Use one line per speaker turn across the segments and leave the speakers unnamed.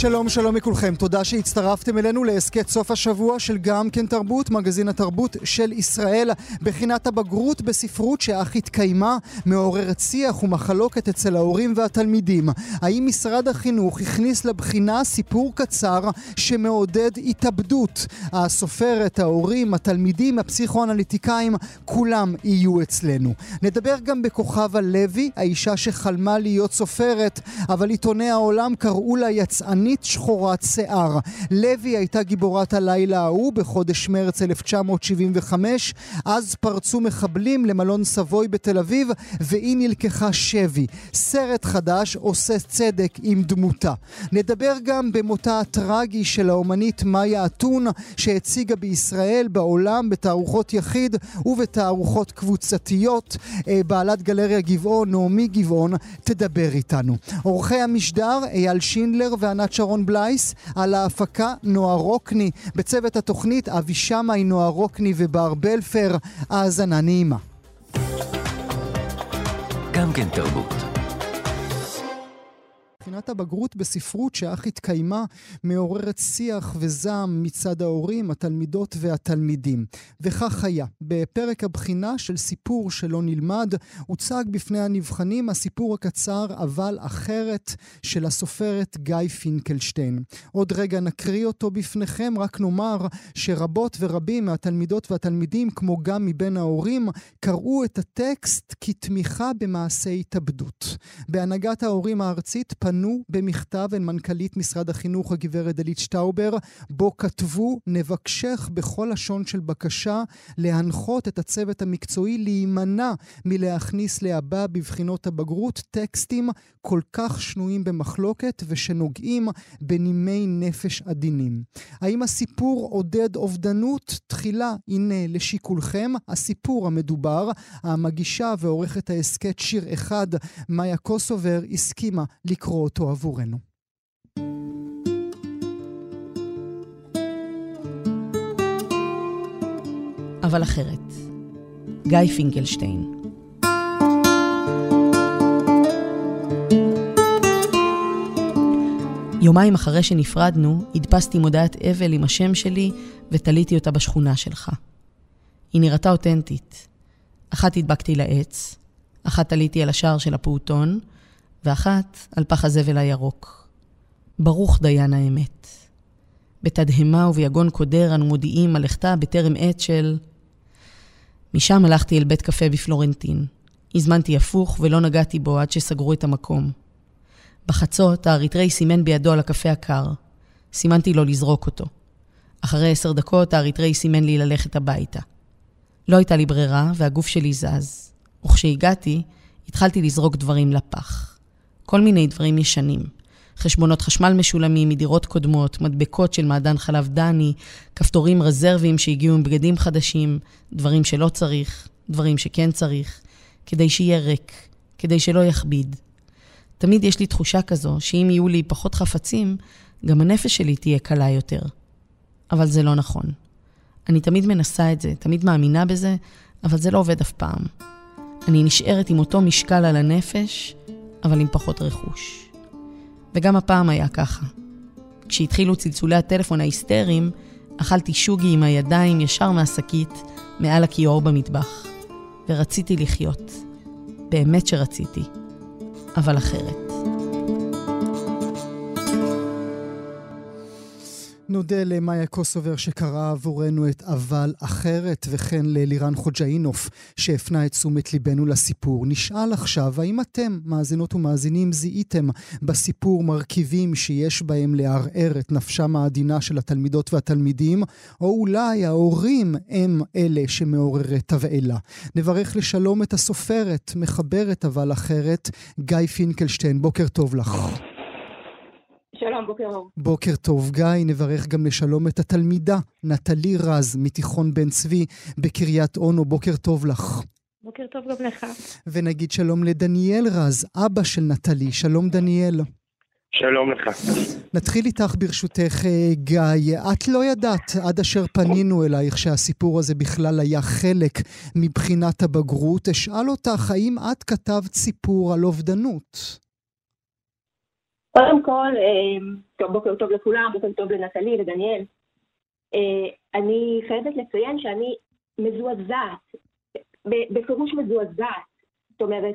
שלום שלום לכולכם, תודה שהצטרפתם אלינו להסכת סוף השבוע של גם כן תרבות, מגזין התרבות של ישראל. בחינת הבגרות בספרות שאך התקיימה, מעוררת שיח ומחלוקת אצל ההורים והתלמידים. האם משרד החינוך הכניס לבחינה סיפור קצר שמעודד התאבדות? הסופרת, ההורים, התלמידים, הפסיכואנליטיקאים, כולם יהיו אצלנו. נדבר גם בכוכבה לוי, האישה שחלמה להיות סופרת, אבל עיתוני העולם קראו לה יצאנית. שחקנית שחורת שיער. לוי הייתה גיבורת הלילה ההוא בחודש מרץ 1975. אז פרצו מחבלים למלון סבוי בתל אביב, והיא נלקחה שבי. סרט חדש עושה צדק עם דמותה. נדבר גם במותה הטרגי של האומנית מאיה אתון, שהציגה בישראל, בעולם, בתערוכות יחיד ובתערוכות קבוצתיות. אה, בעלת גלריה גבעון, נעמי גבעון, תדבר איתנו. עורכי המשדר, אייל שינדלר וענת שרון בלייס, על ההפקה נועה רוקני, בצוות התוכנית אבי שמאי, נועה רוקני ובר בלפר, האזנה נעימה.
גם כן תרבות.
בחינת הבגרות בספרות שאך התקיימה מעוררת שיח וזעם מצד ההורים, התלמידות והתלמידים. וכך היה. בפרק הבחינה של סיפור שלא נלמד, הוצג בפני הנבחנים הסיפור הקצר אבל אחרת של הסופרת גיא פינקלשטיין. עוד רגע נקריא אותו בפניכם, רק נאמר שרבות ורבים מהתלמידות והתלמידים, כמו גם מבין ההורים, קראו את הטקסט כתמיכה במעשה התאבדות. בהנהגת ההורים הארצית פנו במכתב אל מנכ"לית משרד החינוך הגברת דלית שטאובר, בו כתבו נבקשך בכל לשון של בקשה להנחות את הצוות המקצועי להימנע מלהכניס להבא בבחינות הבגרות טקסטים כל כך שנויים במחלוקת ושנוגעים בנימי נפש עדינים. האם הסיפור עודד אובדנות? תחילה, הנה לשיקולכם, הסיפור המדובר, המגישה ועורכת ההסכת שיר אחד, מאיה קוסובר, הסכימה לקרוא אותו עבורנו.
אבל אחרת. גיא פינקלשטיין יומיים אחרי שנפרדנו, הדפסתי מודעת אבל עם השם שלי ותליתי אותה בשכונה שלך. היא נראתה אותנטית. אחת הדבקתי לעץ, אחת תליתי על השער של הפעוטון, ואחת על פח הזבל הירוק. ברוך דיין האמת. בתדהמה וביגון קודר אנו מודיעים על לכתה בטרם עת של... משם הלכתי אל בית קפה בפלורנטין. הזמנתי הפוך ולא נגעתי בו עד שסגרו את המקום. בחצות האריתראי סימן בידו על הקפה הקר. סימנתי לו לזרוק אותו. אחרי עשר דקות האריתראי סימן לי ללכת הביתה. לא הייתה לי ברירה והגוף שלי זז. וכשהגעתי, התחלתי לזרוק דברים לפח. כל מיני דברים ישנים. חשבונות חשמל משולמים מדירות קודמות, מדבקות של מעדן חלב דני, כפתורים רזרביים שהגיעו עם בגדים חדשים, דברים שלא צריך, דברים שכן צריך, כדי שיהיה ריק, כדי שלא יכביד. תמיד יש לי תחושה כזו שאם יהיו לי פחות חפצים, גם הנפש שלי תהיה קלה יותר. אבל זה לא נכון. אני תמיד מנסה את זה, תמיד מאמינה בזה, אבל זה לא עובד אף פעם. אני נשארת עם אותו משקל על הנפש, אבל עם פחות רכוש. וגם הפעם היה ככה. כשהתחילו צלצולי הטלפון ההיסטריים, אכלתי שוגי עם הידיים ישר מהשקית, מעל הכיור במטבח. ורציתי לחיות. באמת שרציתי. אבל אחרת.
נודה למאיה קוסובר שקראה עבורנו את אבל אחרת, וכן ללירן חוג'אינוף שהפנה את תשומת ליבנו לסיפור. נשאל עכשיו, האם אתם, מאזינות ומאזינים, זיהיתם בסיפור מרכיבים שיש בהם לערער את נפשם העדינה של התלמידות והתלמידים, או אולי ההורים הם אלה שמעוררי תבעלה. נברך לשלום את הסופרת, מחברת אבל אחרת, גיא פינקלשטיין. בוקר טוב לך.
שלום, בוקר אור.
בוקר טוב, גיא. נברך גם לשלום את התלמידה, נטלי רז, מתיכון בן צבי בקריית אונו. בוקר טוב לך.
בוקר טוב גם לך.
ונגיד שלום לדניאל רז, אבא של נטלי. שלום דניאל.
שלום לך.
נתחיל איתך ברשותך, אה, גיא. את לא ידעת עד אשר פנינו אלייך שהסיפור הזה בכלל היה חלק מבחינת הבגרות. אשאל אותך, האם את כתבת סיפור על אובדנות?
קודם כל, אה, טוב, בוקר טוב לכולם, בוקר טוב לנטלי, לדניאל. אה, אני חייבת לציין שאני מזועזעת, בפירוש מזועזעת. זאת אומרת,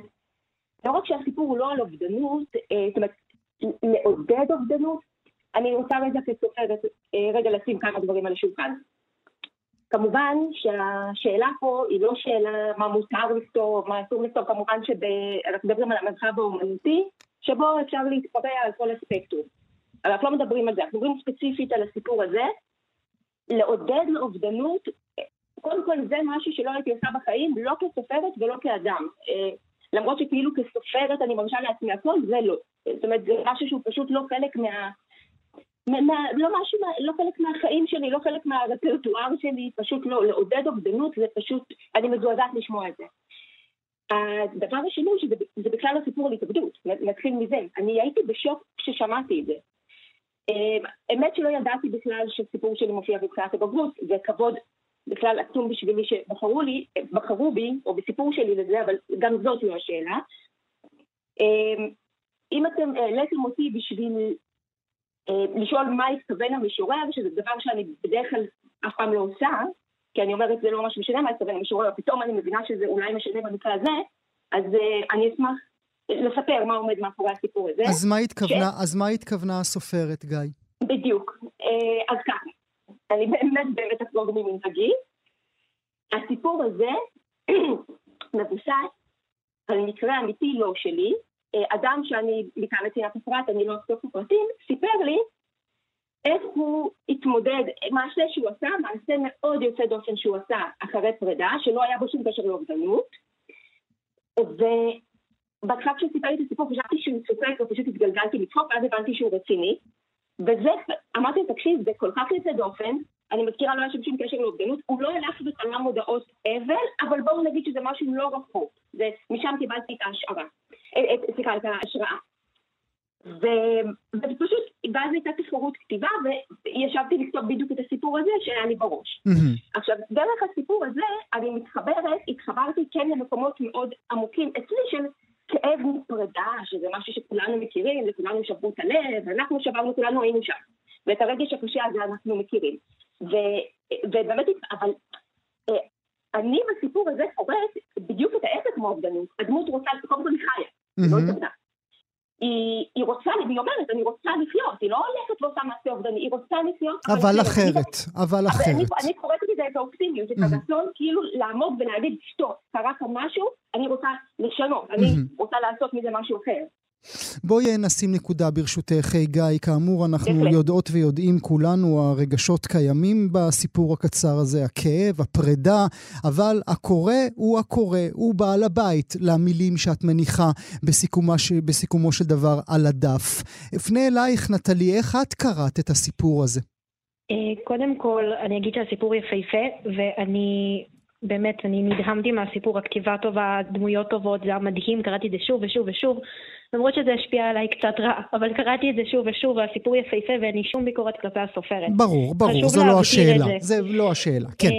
לא רק שהסיפור הוא לא על אובדנות, זאת אומרת, לעודד אובדנות, אני רוצה רגע כסופרת, רגע לשים כמה דברים על השולחן. כמובן שהשאלה פה היא לא שאלה מה מותר לכתוב, מה אסור לכתוב, כמובן שאנחנו מדברים על המרחב האומנותי, שבו אפשר להתפרע על כל הספקטרום. אבל אנחנו לא מדברים על זה, אנחנו מדברים ספציפית על הסיפור הזה. לעודד לאובדנות, קודם כל זה משהו שלא הייתי עושה בחיים, לא כסופרת ולא כאדם. למרות שכאילו כסופרת אני מרשה לעצמי הכל, זה לא. זאת אומרת, זה משהו שהוא פשוט לא חלק מה... מה, לא משהו, לא חלק מהחיים שלי, לא חלק מהרפרטואר שלי, פשוט לא, לעודד אובדנות זה פשוט, אני מזועזעת לשמוע את זה. הדבר השני הוא שזה בכלל הסיפור על התאבדות, נתחיל מזה. אני הייתי בשוק כששמעתי את זה. אמת שלא ידעתי בכלל שסיפור שלי מופיע בבחינת הבגרות, זה כבוד בכלל עצום בשבילי שבחרו לי, בחרו בי, או בסיפור שלי לזה, אבל גם זאת לא השאלה. אם אתם העליתם אותי בשביל לשאול מה התכוון המשורר, שזה דבר שאני בדרך כלל אף פעם לא עושה, כי אני אומרת זה לא ממש משנה מה התכוון המשורר, פתאום אני מבינה שזה אולי משנה במקרה הזה, אז אני אשמח לספר מה עומד מאחורי הסיפור הזה.
אז מה התכוונה, ש... אז מה התכוונה הסופרת, גיא?
בדיוק. אז ככה, אני באמת באמת אחזור ממנהגי. הסיפור הזה מבוסס על מקרה אמיתי לא שלי. אדם שאני, מכאן מציאת הפרט, אני לא אחשוף הפרטים, סיפר לי איך הוא התמודד, מעשה שהוא עשה, מעשה מאוד יוצא דופן שהוא עשה אחרי פרידה, שלא היה בו שום קשר לאובדנות. ובהתחלה כשסיפר לי את הסיפור חשבתי שהוא צוחק ופשוט התגלגלתי לצחוק, ואז הבנתי שהוא רציני. וזה, אמרתי לו, תקשיב, זה כל כך יוצא דופן, אני מזכירה, לא היה שם שום קשר לאובדנות, הוא לא הלך ותלה מודעות אבל, אבל בואו נגיד שזה משהו לא רחוק. ומשם קיבלתי את ההשערה, סליחה, את ההשראה. ופשוט, ואז הייתה תחרות כתיבה, וישבתי לכתוב בדיוק את הסיפור הזה שהיה לי בראש. עכשיו, דרך הסיפור הזה, אני מתחברת, התחברתי כן למקומות מאוד עמוקים אצלי של כאב מפרידה, שזה משהו שכולנו מכירים, לכולנו שברו את הלב, אנחנו שברנו, כולנו היינו שם. ואת הרגש הקשה הזה אנחנו מכירים. ובאמת, אבל אני בסיפור הזה קוראת בדיוק את ההפך מאובדנות. הדמות רוצה, קודם כל היא חיה, היא לא התאבדה. היא, היא רוצה, היא אומרת, אני רוצה לחיות, היא לא הולכת ועושה מעשה אובדני, היא רוצה לחיות.
אבל אחרת, אבל אחרת.
אני, אני קוראת לזה את האופטימיות, את הרצון כאילו לעמוד ולהגיד, שטוב, קרה כאן משהו, אני רוצה לשנות, אני רוצה לעשות מזה משהו אחר.
בואי נשים נקודה ברשותך, גיא. כאמור, אנחנו יודעות ויודעים כולנו, הרגשות קיימים בסיפור הקצר הזה, הכאב, הפרידה, אבל הקורא הוא הקורא, הוא בעל הבית למילים שאת מניחה בסיכומה ש... בסיכומו של דבר על הדף. אפנה אלייך, נטלי, איך את קראת את הסיפור הזה?
קודם כל, אני אגיד שהסיפור יפהפה, ואני באמת, אני נדהמתי מהסיפור, הכתיבה טובה, דמויות טובות, זה היה מדהים, קראתי את זה שוב ושוב ושוב, למרות שזה השפיע עליי קצת רע, אבל קראתי את זה שוב ושוב, והסיפור יפהפה ואין לי שום ביקורת כלפי הסופרת.
ברור, ברור, זו לא השאלה, זה. זה לא השאלה, כן.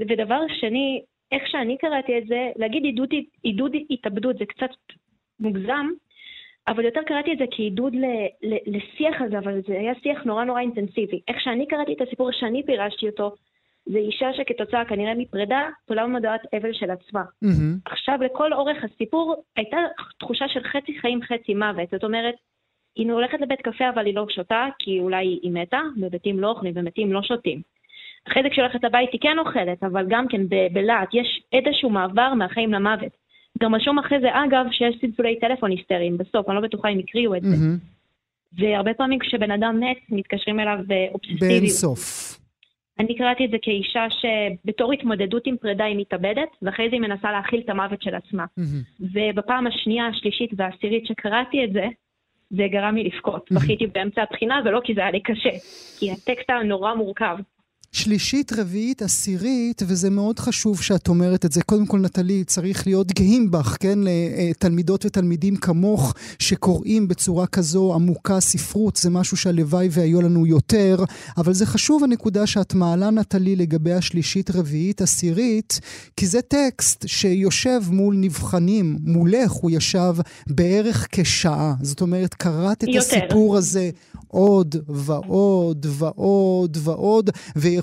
ודבר שני, איך שאני קראתי את זה, להגיד עידוד, עידוד התאבדות זה קצת מוגזם, אבל יותר קראתי את זה כעידוד ל, ל, לשיח הזה, אבל זה היה שיח נורא נורא אינטנסיבי. איך שאני קראתי את הסיפור, שאני פירשתי אותו, זה אישה שכתוצאה כנראה מפרידה, תולה מודעת אבל של עצמה. Mm-hmm. עכשיו, לכל אורך הסיפור הייתה תחושה של חצי חיים חצי מוות. זאת אומרת, היא הולכת לבית קפה אבל היא לא שותה, כי אולי היא מתה, ומתים לא אוכלים ומתים לא שותים. אחרי זה כשהיא הולכת לבית היא כן אוכלת, אבל גם כן בלהט, יש איזשהו מעבר מהחיים למוות. גם רשום אחרי זה, אגב, שיש צלצולי טלפון היסטריים בסוף, אני לא בטוחה אם הקריאו את זה. Mm-hmm. והרבה פעמים כשבן אדם מת, מתקשרים אליו באובססיביות.
באין סוף.
אני קראתי את זה כאישה שבתור התמודדות עם פרידה היא מתאבדת, ואחרי זה היא מנסה להכיל את המוות של עצמה. Mm-hmm. ובפעם השנייה, השלישית והעשירית שקראתי את זה, זה גרם לי לבכות. בכיתי באמצע הבחינה, ולא כי זה היה לי קשה, כי הטקסט היה נורא מורכב.
שלישית, רביעית, עשירית, וזה מאוד חשוב שאת אומרת את זה. קודם כל, נטלי, צריך להיות גאים בך, כן? לתלמידות ותלמידים כמוך, שקוראים בצורה כזו עמוקה ספרות, זה משהו שהלוואי והיו לנו יותר, אבל זה חשוב הנקודה שאת מעלה, נטלי, לגבי השלישית, רביעית, עשירית, כי זה טקסט שיושב מול נבחנים, מולך הוא ישב בערך כשעה. זאת אומרת, קראת את יותר. הסיפור הזה עוד ועוד ועוד ועוד,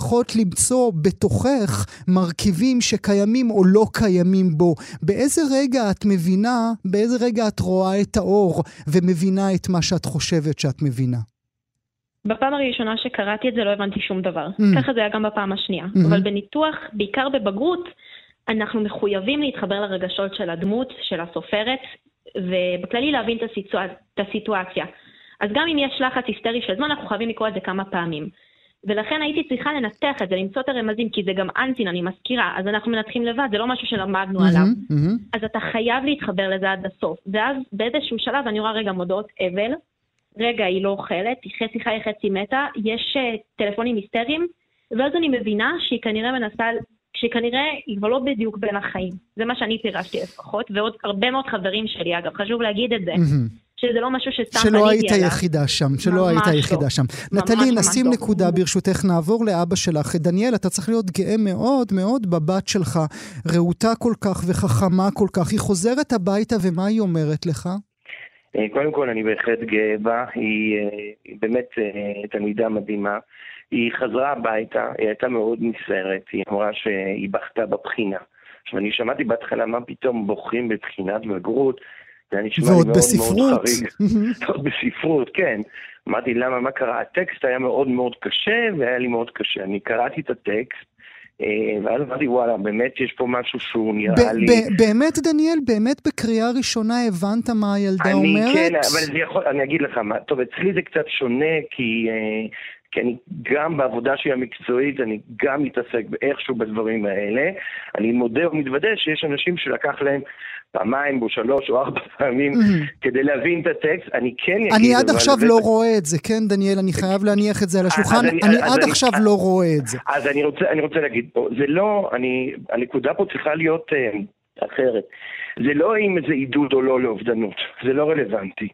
ויכולת למצוא בתוכך מרכיבים שקיימים או לא קיימים בו. באיזה רגע את מבינה, באיזה רגע את רואה את האור ומבינה את מה שאת חושבת שאת מבינה?
בפעם הראשונה שקראתי את זה לא הבנתי שום דבר. Mm. ככה זה היה גם בפעם השנייה. Mm-hmm. אבל בניתוח, בעיקר בבגרות, אנחנו מחויבים להתחבר לרגשות של הדמות, של הסופרת, ובכללי להבין את, הסיטואצ... את הסיטואציה. אז גם אם יש לחץ היסטרי של זמן, אנחנו חייבים לקרוא את זה כמה פעמים. ולכן הייתי צריכה לנתח את זה, למצוא את הרמזים, כי זה גם אנטין, אני מזכירה, אז אנחנו מנתחים לבד, זה לא משהו שלמדנו mm-hmm, עליו. Mm-hmm. אז אתה חייב להתחבר לזה עד הסוף. ואז באיזשהו שלב אני רואה רגע מודעות אבל, רגע, היא לא אוכלת, היא חצי חי, חצי מתה, יש uh, טלפונים היסטריים, ואז אני מבינה שהיא כנראה מנסה, שכנראה היא כבר לא בדיוק בין החיים. זה מה שאני פירשתי לפחות, ועוד הרבה מאוד חברים שלי, אגב, חשוב להגיד את זה. Mm-hmm. שזה לא משהו שסתם פניתי
עליו. שלא היית היחידה שם, שלא היית היחידה לא. שם. נטלי, נשים לא. נקודה ברשותך, נעבור לאבא שלך. דניאל, אתה צריך להיות גאה מאוד מאוד בבת שלך, רהוטה כל כך וחכמה כל כך. היא חוזרת הביתה, ומה היא אומרת לך?
אה, קודם כל, אני בהחלט גאה בה, היא, אה, היא באמת אה, תלמידה מדהימה. היא חזרה הביתה, היא הייתה מאוד נסערת, היא אמרה שהיא בכתה בבחינה. עכשיו, אני שמעתי בהתחלה מה פתאום בוכים בבחינת בגרות, זה היה נשמע לי מאוד בספרות. מאוד חריג. ועוד בספרות, כן. אמרתי, למה, מה קרה? הטקסט היה מאוד מאוד קשה, והיה לי מאוד קשה. אני קראתי את הטקסט, אה, ואז אמרתי, וואלה, באמת יש פה משהו שהוא נראה לי...
באמת, דניאל, באמת בקריאה ראשונה הבנת מה הילדה
אני
אומרת?
אני כן, אבל זה יכול, אני אגיד לך מה, טוב, אצלי זה קצת שונה, כי, אה, כי אני גם בעבודה שלי המקצועית, אני גם מתעסק איכשהו בדברים האלה. אני מודה ומתוודה שיש אנשים שלקח להם פעמיים או שלוש או ארבע פעמים. כדי להבין את הטקסט, אני כן אגיד...
אני עד עכשיו לא רואה את זה, כן, דניאל? אני חייב להניח את זה על השולחן. אני עד עכשיו לא רואה את זה.
אז אני רוצה להגיד פה, זה לא, הנקודה פה צריכה להיות אה, אחרת. זה לא אם זה עידוד או לא לאובדנות, זה לא רלוונטי.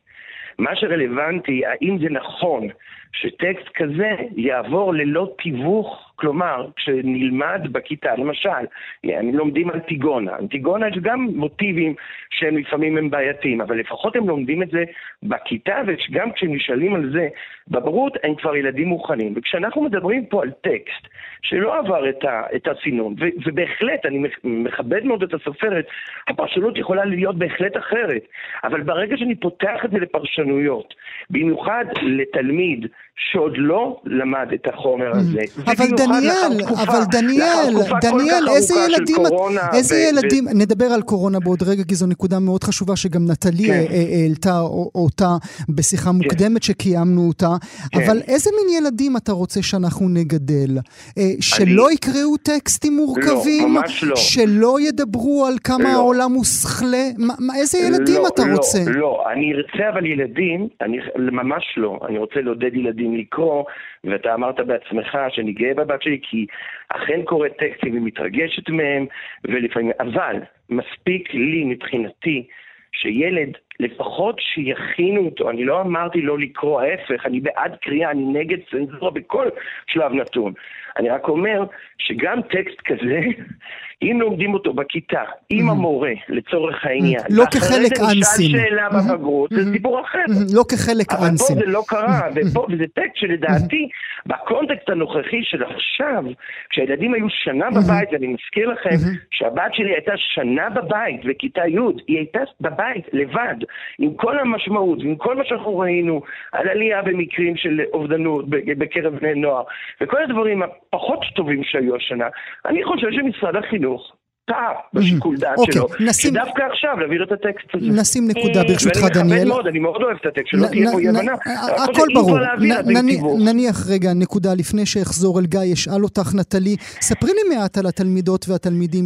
מה שרלוונטי, האם זה נכון שטקסט כזה יעבור ללא תיווך כלומר, כשנלמד בכיתה, למשל, הם לומדים אנטיגונה. אנטיגונה יש גם מוטיבים שהם לפעמים הם בעייתיים, אבל לפחות הם לומדים את זה בכיתה, וגם כשהם נשאלים על זה בברות, הם כבר ילדים מוכנים. וכשאנחנו מדברים פה על טקסט שלא עבר את, ה, את הסינון, ו, ובהחלט, אני מכבד מאוד את הסופרת, הפרשנות יכולה להיות בהחלט אחרת, אבל ברגע שאני פותח את זה לפרשנויות, במיוחד לתלמיד שעוד לא למד את החומר הזה,
אבל דניאל, אבל דניאל, דניאל, איזה ילדים, איזה ילדים, נדבר על קורונה בעוד רגע, כי זו נקודה מאוד חשובה שגם נטלי כן. אה, אה, העלתה אותה בשיחה כן. מוקדמת שקיימנו אותה, כן. אבל איזה מין ילדים אתה רוצה שאנחנו נגדל? אה, שלא יקראו טקסטים מורכבים?
לא, ממש לא.
שלא ידברו על כמה לא. העולם הוא שכלה? איזה ילדים אתה רוצה?
לא, לא, אני ארצה אבל ילדים, ממש לא, אני רוצה לעודד ילדים לקרוא, ואתה אמרת בעצמך שאני גאה בבת שלי כי אכן קוראת טקסטים ומתרגשת מהם, ולפעמים, אבל מספיק לי מבחינתי שילד, לפחות שיכינו אותו, אני לא אמרתי לא לקרוא, ההפך, אני בעד קריאה, אני נגד צנזורה בכל שלב נתון. אני רק אומר שגם טקסט כזה, אם לומדים אותו בכיתה, עם המורה, לצורך העניין,
לא כחלק אנסים.
אחרי זה נשאל שאלה בבגרות, זה סיפור אחר.
לא כחלק אנסים.
אבל פה זה לא קרה, וזה טקסט שלדעתי, בקונטקסט הנוכחי של עכשיו, כשהילדים היו שנה בבית, ואני מזכיר לכם שהבת שלי הייתה שנה בבית, בכיתה י', היא הייתה בבית, לבד, עם כל המשמעות, ועם כל מה שאנחנו ראינו, על עלייה במקרים של אובדנות בקרב בני נוער, וכל הדברים הפחות טובים שהיו השנה, אני חושב שמשרד החינוך טעה בשיקול דעת
אוקיי,
שלו. שדווקא עכשיו להעביר את הטקסט הזה.
נשים נקודה ברשותך, דניאל. ואני מכבד
מאוד, אני מאוד אוהב את הטקסט, שלא תהיה פה אי הבנה.
הכל ברור. נניח רגע נקודה לפני שאחזור אל גיא, אשאל אותך נטלי, ספרי לי מעט על התלמידות והתלמידים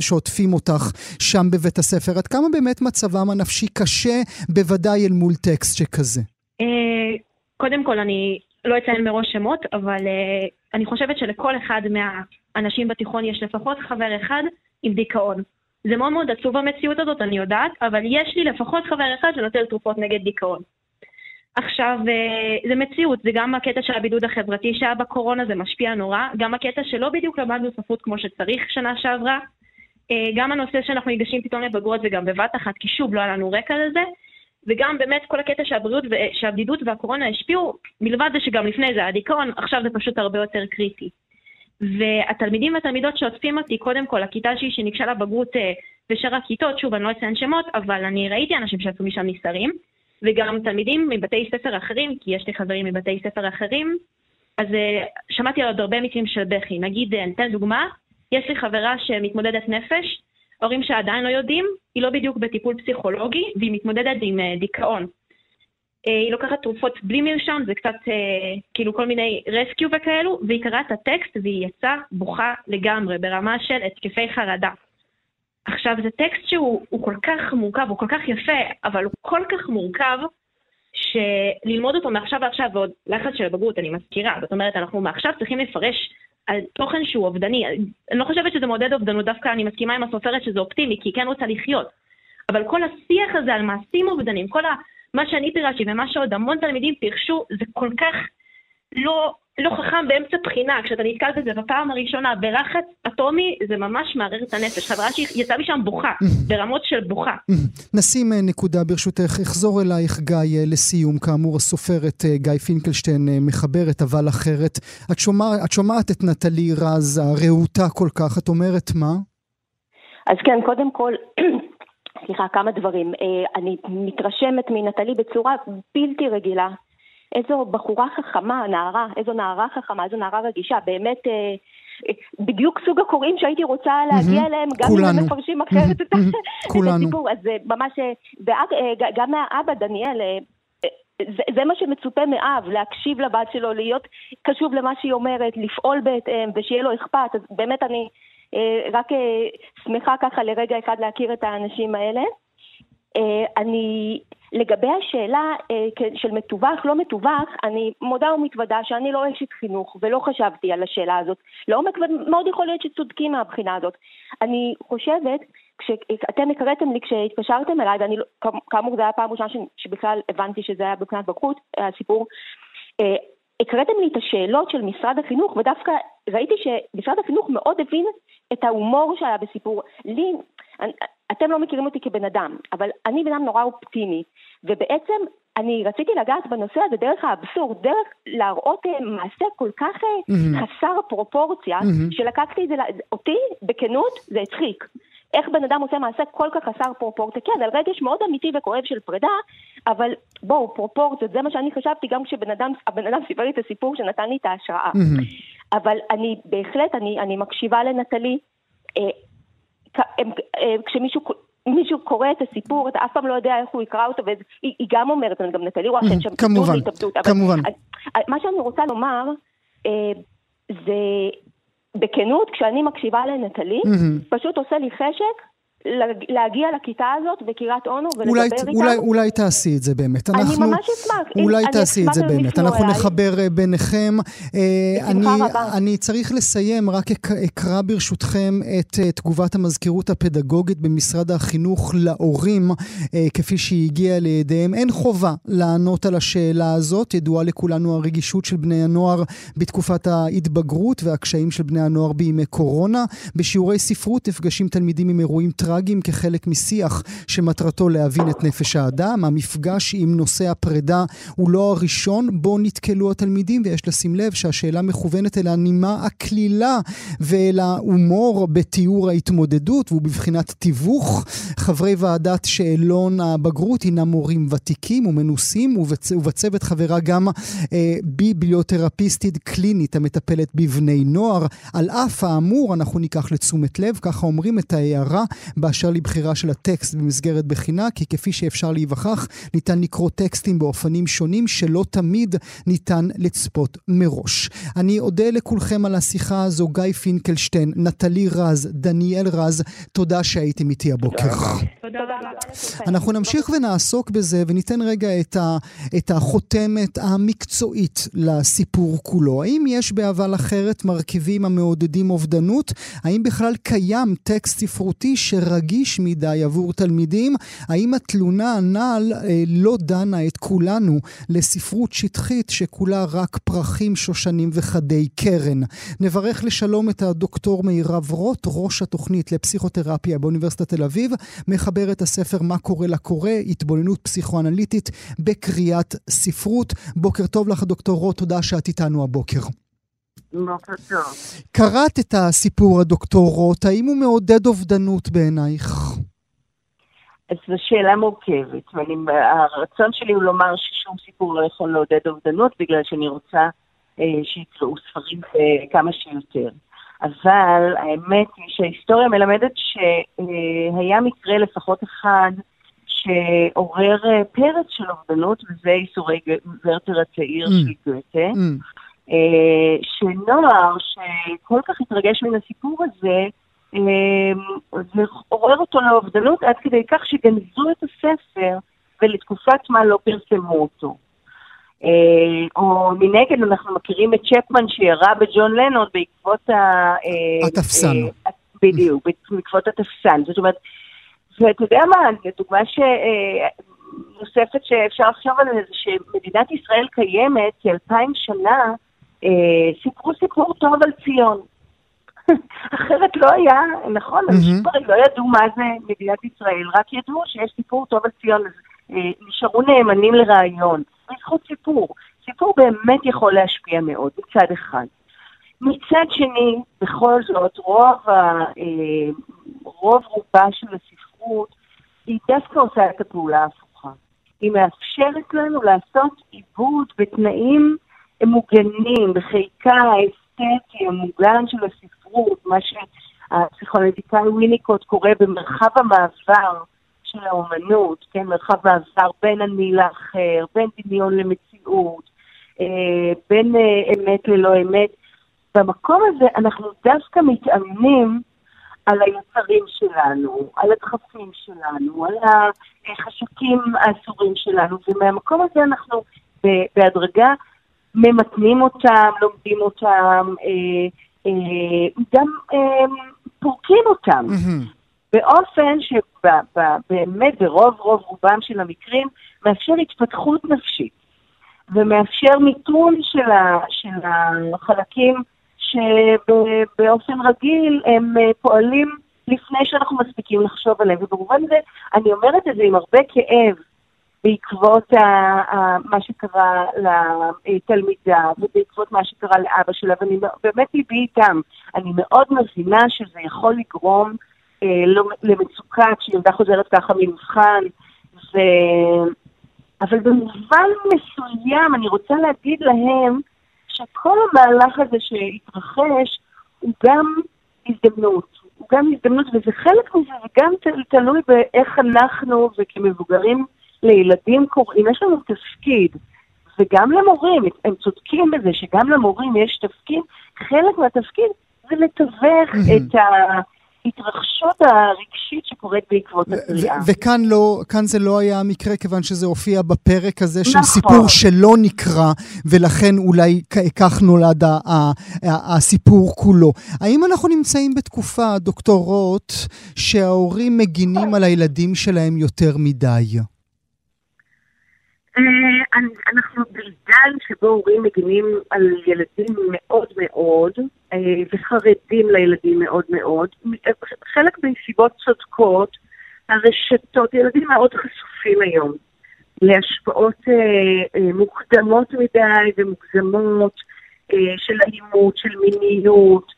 שעוטפים אותך שם בבית הספר. עד כמה באמת מצבם הנפשי קשה, בוודאי אל מול טקסט שכזה?
אה, קודם כל, אני לא אציין מראש שמות, אבל uh, אני חושבת שלכל אחד מהאנשים בתיכון יש לפחות חבר אחד עם דיכאון. זה מאוד מאוד עצוב המציאות הזאת, אני יודעת, אבל יש לי לפחות חבר אחד שנוטל תרופות נגד דיכאון. עכשיו, uh, זה מציאות, זה גם הקטע של הבידוד החברתי שהיה בקורונה, זה משפיע נורא, גם הקטע שלא בדיוק למדנו ספרות כמו שצריך שנה שעברה, uh, גם הנושא שאנחנו ניגשים פתאום לבגרות וגם בבת אחת, כי שוב, לא היה לנו רקע לזה, וגם באמת כל הקטע שהבריאות, שהבדידות והקורונה השפיעו, מלבד זה שגם לפני זה היה דיכאון, עכשיו זה פשוט הרבה יותר קריטי. והתלמידים והתלמידות שעוטפים אותי, קודם כל, הכיתה שלי שניגשה לבגרות אה, ושאר הכיתות, שוב, אני לא אציין שמות, אבל אני ראיתי אנשים שעשו משם נסתרים, וגם תלמידים מבתי ספר אחרים, כי יש לי חברים מבתי ספר אחרים, אז אה, שמעתי על עוד הרבה מקרים של בכי. נגיד, אה, ניתן דוגמה, יש לי חברה שמתמודדת נפש, הורים שעדיין לא יודעים, היא לא בדיוק בטיפול פסיכולוגי, והיא מתמודדת עם uh, דיכאון. Uh, היא לוקחת תרופות בלי מרשם, זה קצת uh, כאילו כל מיני רסקיו וכאלו, והיא קראה את הטקסט והיא יצאה בוכה לגמרי, ברמה של התקפי חרדה. עכשיו, זה טקסט שהוא כל כך מורכב, הוא כל כך יפה, אבל הוא כל כך מורכב, שללמוד אותו מעכשיו לעכשיו, ועוד לחץ של הבגרות, אני מזכירה, זאת אומרת, אנחנו מעכשיו צריכים לפרש על תוכן שהוא אובדני. אני לא חושבת שזה מעודד אובדנות, דווקא אני מסכימה עם הסופרת שזה אופטימי, כי היא כן רוצה לחיות. אבל כל השיח הזה על מעשים אובדנים, כל ה... מה שאני פירשתי ומה שעוד המון תלמידים פירשו, זה כל כך לא, לא חכם באמצע בחינה, כשאתה נתקל בזה בפעם הראשונה בלחץ אטומי, זה ממש מערער את הנפש. חברה שיצאה משם בוכה, ברמות של בוכה.
נשים אה, נקודה ברשותך, אחזור אלייך גיא אה, לסיום. כאמור, הסופרת אה, גיא פינקלשטיין מחברת, אבל אחרת. את, שומע, את שומעת את נטלי רז הרהוטה כל כך, את אומרת מה?
אז כן, קודם כל, סליחה, כמה דברים. אני מתרשמת מנטלי בצורה בלתי רגילה. איזו בחורה חכמה, נערה, איזו נערה חכמה, איזו נערה רגישה, באמת אה, בדיוק סוג הקוראים שהייתי רוצה להגיע mm-hmm. אליהם, גם אם הם מפרשים אחרת את הסיפור. אז ממש, גם מהאבא, דניאל, זה, זה מה שמצופה מאב, להקשיב לבת שלו, להיות קשוב למה שהיא אומרת, לפעול בהתאם, ושיהיה לו אכפת. אז באמת אני רק שמחה ככה לרגע אחד להכיר את האנשים האלה. אני לגבי השאלה אה, של מתווך, לא מתווך, אני מודה ומתוודה שאני לא אשת חינוך ולא חשבתי על השאלה הזאת לעומק, ומאוד יכול להיות שצודקים מהבחינה הזאת. אני חושבת, כשאתם הקראתם לי כשהתקשרתם אליי, ואני, לא, כאמור זו הייתה פעם ראשונה שבכלל הבנתי שזה היה בבחינת בגרות, הסיפור, אה, הקראתם לי את השאלות של משרד החינוך, ודווקא ראיתי שמשרד החינוך מאוד הבין את ההומור שהיה בסיפור. לי, אתם לא מכירים אותי כבן אדם, אבל אני בן אדם נורא אופטימי, ובעצם אני רציתי לגעת בנושא הזה דרך האבסורד, דרך להראות אה, מעשה כל כך mm-hmm. חסר פרופורציה, mm-hmm. שלקחתי את זה, אותי, בכנות, זה הצחיק. איך בן אדם עושה מעשה כל כך חסר פרופורציה, כן, על רגש מאוד אמיתי וכואב של פרידה, אבל בואו, פרופורציות, זה מה שאני חשבתי גם כשבן אדם, הבן אדם סיפר לי את הסיפור שנתן לי את ההשראה. Mm-hmm. אבל אני בהחלט, אני, אני מקשיבה לנטלי, אה, הם, אה, כשמישהו מישהו קורא את הסיפור, אתה אף פעם לא יודע איך הוא יקרא אותו, והיא גם אומרת, גם נטלי רואה שאין שם
כמובן, כמובן.
מה שאני רוצה לומר, אה, זה בכנות, כשאני מקשיבה לנטלי, פשוט עושה לי חשק להגיע לכיתה הזאת בקריית אונו ולדבר אולי, איתם.
אולי, אולי תעשי את זה באמת.
אני אנחנו, ממש אשמח.
אולי אני תעשי את זה באמת. אנחנו אליי. נחבר אה, ביניכם. אה, אני, אני צריך לסיים, רק אקרא ברשותכם את uh, תגובת המזכירות הפדגוגית במשרד החינוך להורים, כפי שהיא הגיעה לידיהם. אין חובה לענות על השאלה הזאת. ידועה לכולנו הרגישות של בני הנוער בתקופת ההתבגרות והקשיים של בני הנוער בימי קורונה. בשיעורי ספרות נפגשים תלמידים עם אירועים טראגיים. טראגיים כחלק משיח שמטרתו להבין את נפש האדם. המפגש עם נושא הפרידה הוא לא הראשון בו נתקלו התלמידים, ויש לשים לב שהשאלה מכוונת אל הנימה הקלילה ואל ההומור בתיאור ההתמודדות, והוא בבחינת תיווך. חברי ועדת שאלון הבגרות הינם מורים ותיקים ומנוסים, ובצ... ובצוות חברה גם אה, ביבליותרפיסטית קלינית המטפלת בבני נוער. על אף האמור, אנחנו ניקח לתשומת לב, ככה אומרים את ההערה באשר לבחירה של הטקסט במסגרת בחינה, כי כפי שאפשר להיווכח, ניתן לקרוא טקסטים באופנים שונים שלא תמיד ניתן לצפות מראש. אני אודה לכולכם על השיחה הזו, גיא פינקלשטיין, נטלי רז, דניאל רז, תודה שהייתם איתי הבוקר.
תודה רבה.
אנחנו נמשיך ונעסוק בזה וניתן רגע את, ה, את החותמת המקצועית לסיפור כולו. האם יש באבל אחרת מרכיבים המעודדים אובדנות? האם בכלל קיים טקסט ספרותי שרגיש מדי עבור תלמידים? האם התלונה הנ"ל אה, לא דנה את כולנו לספרות שטחית שכולה רק פרחים, שושנים וחדי קרן? נברך לשלום את הדוקטור מירב רוט, ראש התוכנית לפסיכותרפיה באוניברסיטת תל אביב. מחבר את הספר מה קורה לקורא, התבוננות פסיכואנליטית בקריאת ספרות. בוקר טוב לך, דוקטור רוט, תודה שאת איתנו הבוקר.
בוקר טוב.
קראת את הסיפור, הדוקטור רוט, האם הוא מעודד אובדנות בעינייך?
אז זו שאלה מורכבת, והרצון שלי הוא לומר ששום סיפור לא יכול לעודד אובדנות, בגלל שאני רוצה אה, שיקראו ספרים אה, כמה שיותר. אבל האמת היא שההיסטוריה מלמדת שהיה מקרה לפחות אחד שעורר אה, פרץ של אובדנות, וזה ייסורי ורטר הצעיר mm. של גוטה. Mm. אה, שנוער שכל כך התרגש מן הסיפור הזה, אה, זה עורר אותו לאובדנות עד כדי כך שגנזו את הספר ולתקופת מה לא פרסמו אותו. אה, או מנגד אנחנו מכירים את צ'פמן שירה בג'ון לנון בעקבות ה...
אה, התפסן.
אה, בדיוק, בעקבות התפסן. זאת אומרת, ואתה יודע מה, זו דוגמה ש... נוספת שאפשר לחשוב עליה זה שמדינת ישראל קיימת כאלפיים שנה, סיפרו סיפור טוב על ציון. אחרת לא היה, נכון, אנשים כבר לא ידעו מה זה מדינת ישראל, רק ידעו שיש סיפור טוב על ציון, אז נשארו נאמנים לרעיון. בזכות סיפור. סיפור באמת יכול להשפיע מאוד, מצד אחד. מצד שני, בכל זאת, רוב, ה, אה, רוב רובה של הספרות, היא דווקא עושה את הפעולה ההפוכה. היא מאפשרת לנו לעשות עיבוד בתנאים מוגנים, בחיקה האסתטי המוגן של הספרות, מה שהפסיכולוגיקאי וויניקוט קורא במרחב המעבר של האומנות, כן, מרחב מעבר בין אני לאחר, בין דמיון למציאות, אה, בין אה, אמת ללא אמת. במקום הזה אנחנו דווקא מתאמנים על היצרים שלנו, על הדחפים שלנו, על החשקים האסורים שלנו, ומהמקום הזה אנחנו בהדרגה ממתנים אותם, לומדים אותם, אה, אה, גם אה, פורקים אותם. Mm-hmm. באופן שבאמת ברוב רוב רובם של המקרים מאפשר התפתחות נפשית ומאפשר מיתון של, ה, של החלקים שבאופן רגיל הם פועלים לפני שאנחנו מספיקים לחשוב עליהם. ובמובן הזה אני אומרת את זה עם הרבה כאב בעקבות ה, ה, מה שקרה לתלמידה ובעקבות מה שקרה לאבא שלה, ואני באמת ליבי איתם. אני מאוד מבינה שזה יכול לגרום אה, לא, למצוקה כשילדה חוזרת ככה ממבחן, ו... אבל במובן מסוים אני רוצה להגיד להם שכל המהלך הזה שהתרחש הוא גם הזדמנות, הוא גם הזדמנות, וזה חלק מזה, וגם תלוי באיך אנחנו וכמבוגרים לילדים קוראים, יש לנו תפקיד, וגם למורים, הם צודקים בזה שגם למורים יש תפקיד, חלק מהתפקיד זה לתווך את ה... ההתרחשות הרגשית שקורית בעקבות הקריאה.
וכאן לא, כאן זה לא היה המקרה, כיוון שזה הופיע בפרק הזה של נכון. סיפור שלא נקרא, ולכן אולי כך נולד הסיפור כולו. האם אנחנו נמצאים בתקופה, דוקטור רוט, שההורים מגינים על הילדים שלהם יותר מדי?
אה, אנחנו בעידן שבו הורים מגינים על ילדים מאוד מאוד, אה, וחרדים לילדים מאוד מאוד. חלק מסיבות צודקות, הרשתות, ילדים מאוד חשופים היום להשפעות אה, מוקדמות מדי ומוגזמות של אלימות, של מיניות,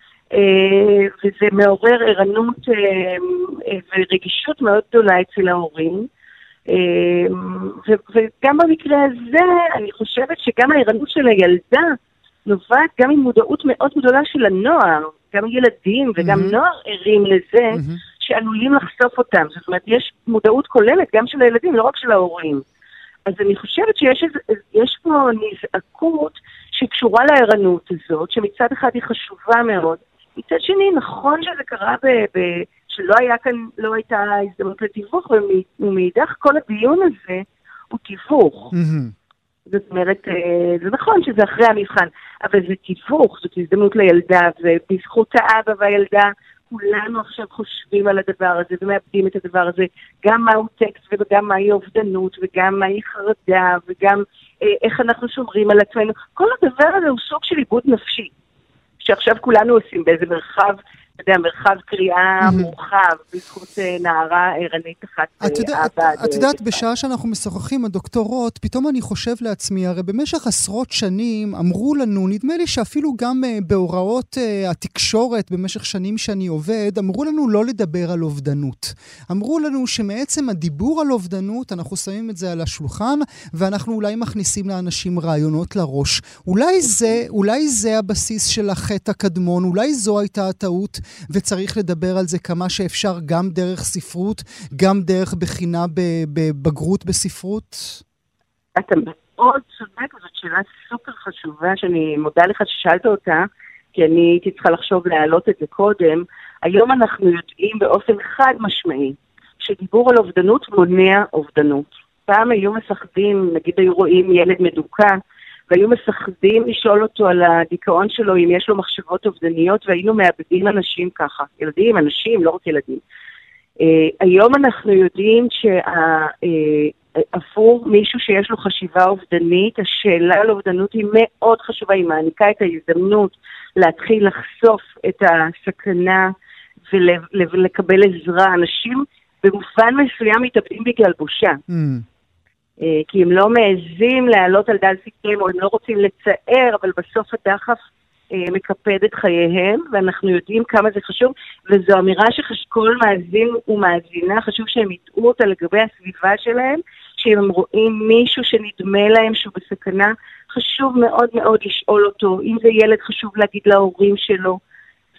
וזה מעורר ערנות ורגישות מאוד גדולה אצל ההורים. אמ, וגם במקרה הזה, אני חושבת שגם הערנות של הילדה נובעת גם ממודעות מאוד גדולה של הנוער, גם ילדים וגם mm-hmm. נוער ערים לזה mm-hmm. שעלולים לחשוף אותם. זאת אומרת, יש מודעות כוללת גם של הילדים, לא רק של ההורים. אז אני חושבת שיש פה נזעקות שקשורה לערנות הזאת, שמצד אחד היא חשובה מאוד, מצד שני, נכון שזה קרה ב... ב שלא היה כאן, לא הייתה הזדמנות לתיווך, ומאידך כל הדיון הזה הוא תיווך. זאת אומרת, אה, זה נכון שזה אחרי המבחן, אבל זה תיווך, זאת הזדמנות לילדה, ובזכות האבא והילדה, כולנו עכשיו חושבים על הדבר הזה ומאבדים את הדבר הזה, גם מהו טקסט וגם מהי אובדנות וגם מהי חרדה וגם אה, איך אנחנו שומרים על עצמנו. כל הדבר הזה הוא סוג של עיבוד נפשי, שעכשיו כולנו עושים באיזה מרחב אתה יודע, מרחב קריאה מורחב בזכות אה, נערה ערנית אחת.
אה, את יודעת, בשעה שאנחנו משוחחים, הדוקטורות, פתאום אני חושב לעצמי, הרי במשך עשרות שנים אמרו לנו, נדמה לי שאפילו גם אה, בהוראות התקשורת במשך שנים שאני עובד, אמרו לנו לא לדבר על אובדנות. אמרו לנו שמעצם הדיבור על אובדנות, אנחנו שמים את זה על השולחן, ואנחנו אולי מכניסים לאנשים רעיונות לראש. אולי זה, אולי זה הבסיס של החטא הקדמון, אולי זו הייתה הטעות וז לדבר על זה כמה שאפשר, גם דרך ספרות, גם דרך בחינה בבגרות בספרות?
אתה מאוד צודק, זאת שאלה סופר חשובה, שאני מודה לך ששאלת אותה, כי אני הייתי צריכה לחשוב להעלות את זה קודם. היום אנחנו יודעים באופן חד משמעי שדיבור על אובדנות מונע אובדנות. פעם היו מפחדים, נגיד היו רואים ילד מדוכא, והיו מפחדים לשאול אותו על הדיכאון שלו, אם יש לו מחשבות אובדניות, והיינו מאבדים אנשים ככה. ילדים, אנשים, לא רק ילדים. Uh, היום אנחנו יודעים שעבור uh, מישהו שיש לו חשיבה אובדנית, השאלה על אובדנות היא מאוד חשובה, היא מעניקה את ההזדמנות להתחיל לחשוף את הסכנה ולקבל עזרה. אנשים במובן מסוים מתאבדים בגלל בושה. Mm. אה, כי הם לא מעזים להעלות על דל סיכם, או הם לא רוצים לצער, אבל בסוף הדחף אה, מקפד את חייהם, ואנחנו יודעים כמה זה חשוב, וזו אמירה שכל מאזין ומאזינה, חשוב שהם יטעו אותה לגבי הסביבה שלהם, שאם הם רואים מישהו שנדמה להם שהוא בסכנה, חשוב מאוד מאוד לשאול אותו. אם זה ילד, חשוב להגיד להורים שלו.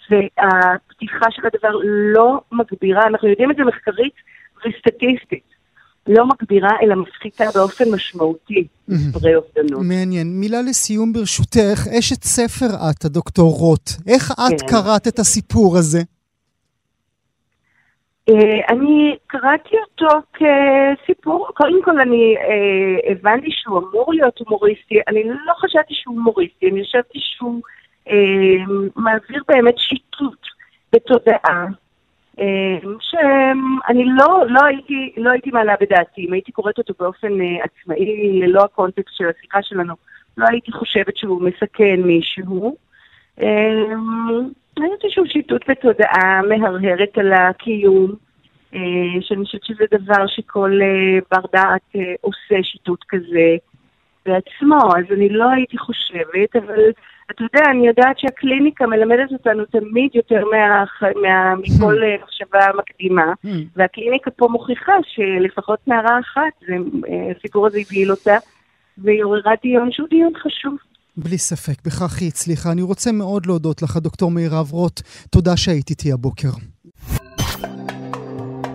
והפתיחה של הדבר לא מגבירה, אנחנו יודעים את זה מחקרית וסטטיסטית. לא מגבירה, אלא מפחיתה באופן משמעותי מספרי אובדנות.
מעניין. מילה לסיום ברשותך, אשת ספר את, הדוקטור רוט. איך את כן. קראת את הסיפור הזה?
Uh, אני קראתי אותו כסיפור, קודם כל אני uh, הבנתי שהוא אמור להיות הומוריסטי, אני לא חשבתי שהוא הומוריסטי, אני חשבתי שהוא uh, מעביר באמת שיטוט בתודעה שאני לא, לא, הייתי, לא הייתי מעלה בדעתי, אם הייתי קוראת אותו באופן uh, עצמאי, ללא הקונטקסט של השיחה שלנו, לא הייתי חושבת שהוא מסכן מישהו. אני חושבת שהוא שיטוט בתודעה מהרהרת על הקיום, uh, שאני חושבת שזה דבר שכל uh, בר דעת עושה שיטוט כזה בעצמו, אז אני לא הייתי חושבת, אבל... אתה יודע, אני יודעת שהקליניקה מלמדת אותנו תמיד יותר מה, מה, מכל hmm. מחשבה מקדימה, hmm. והקליניקה פה מוכיחה שלפחות נערה אחת, אה, הסיפור הזה הבהיל אותה, והיא עוררה דיון שהוא דיון חשוב.
בלי ספק, בכך היא הצליחה. אני רוצה מאוד להודות לך, דוקטור מירב רוט. תודה שהיית איתי הבוקר.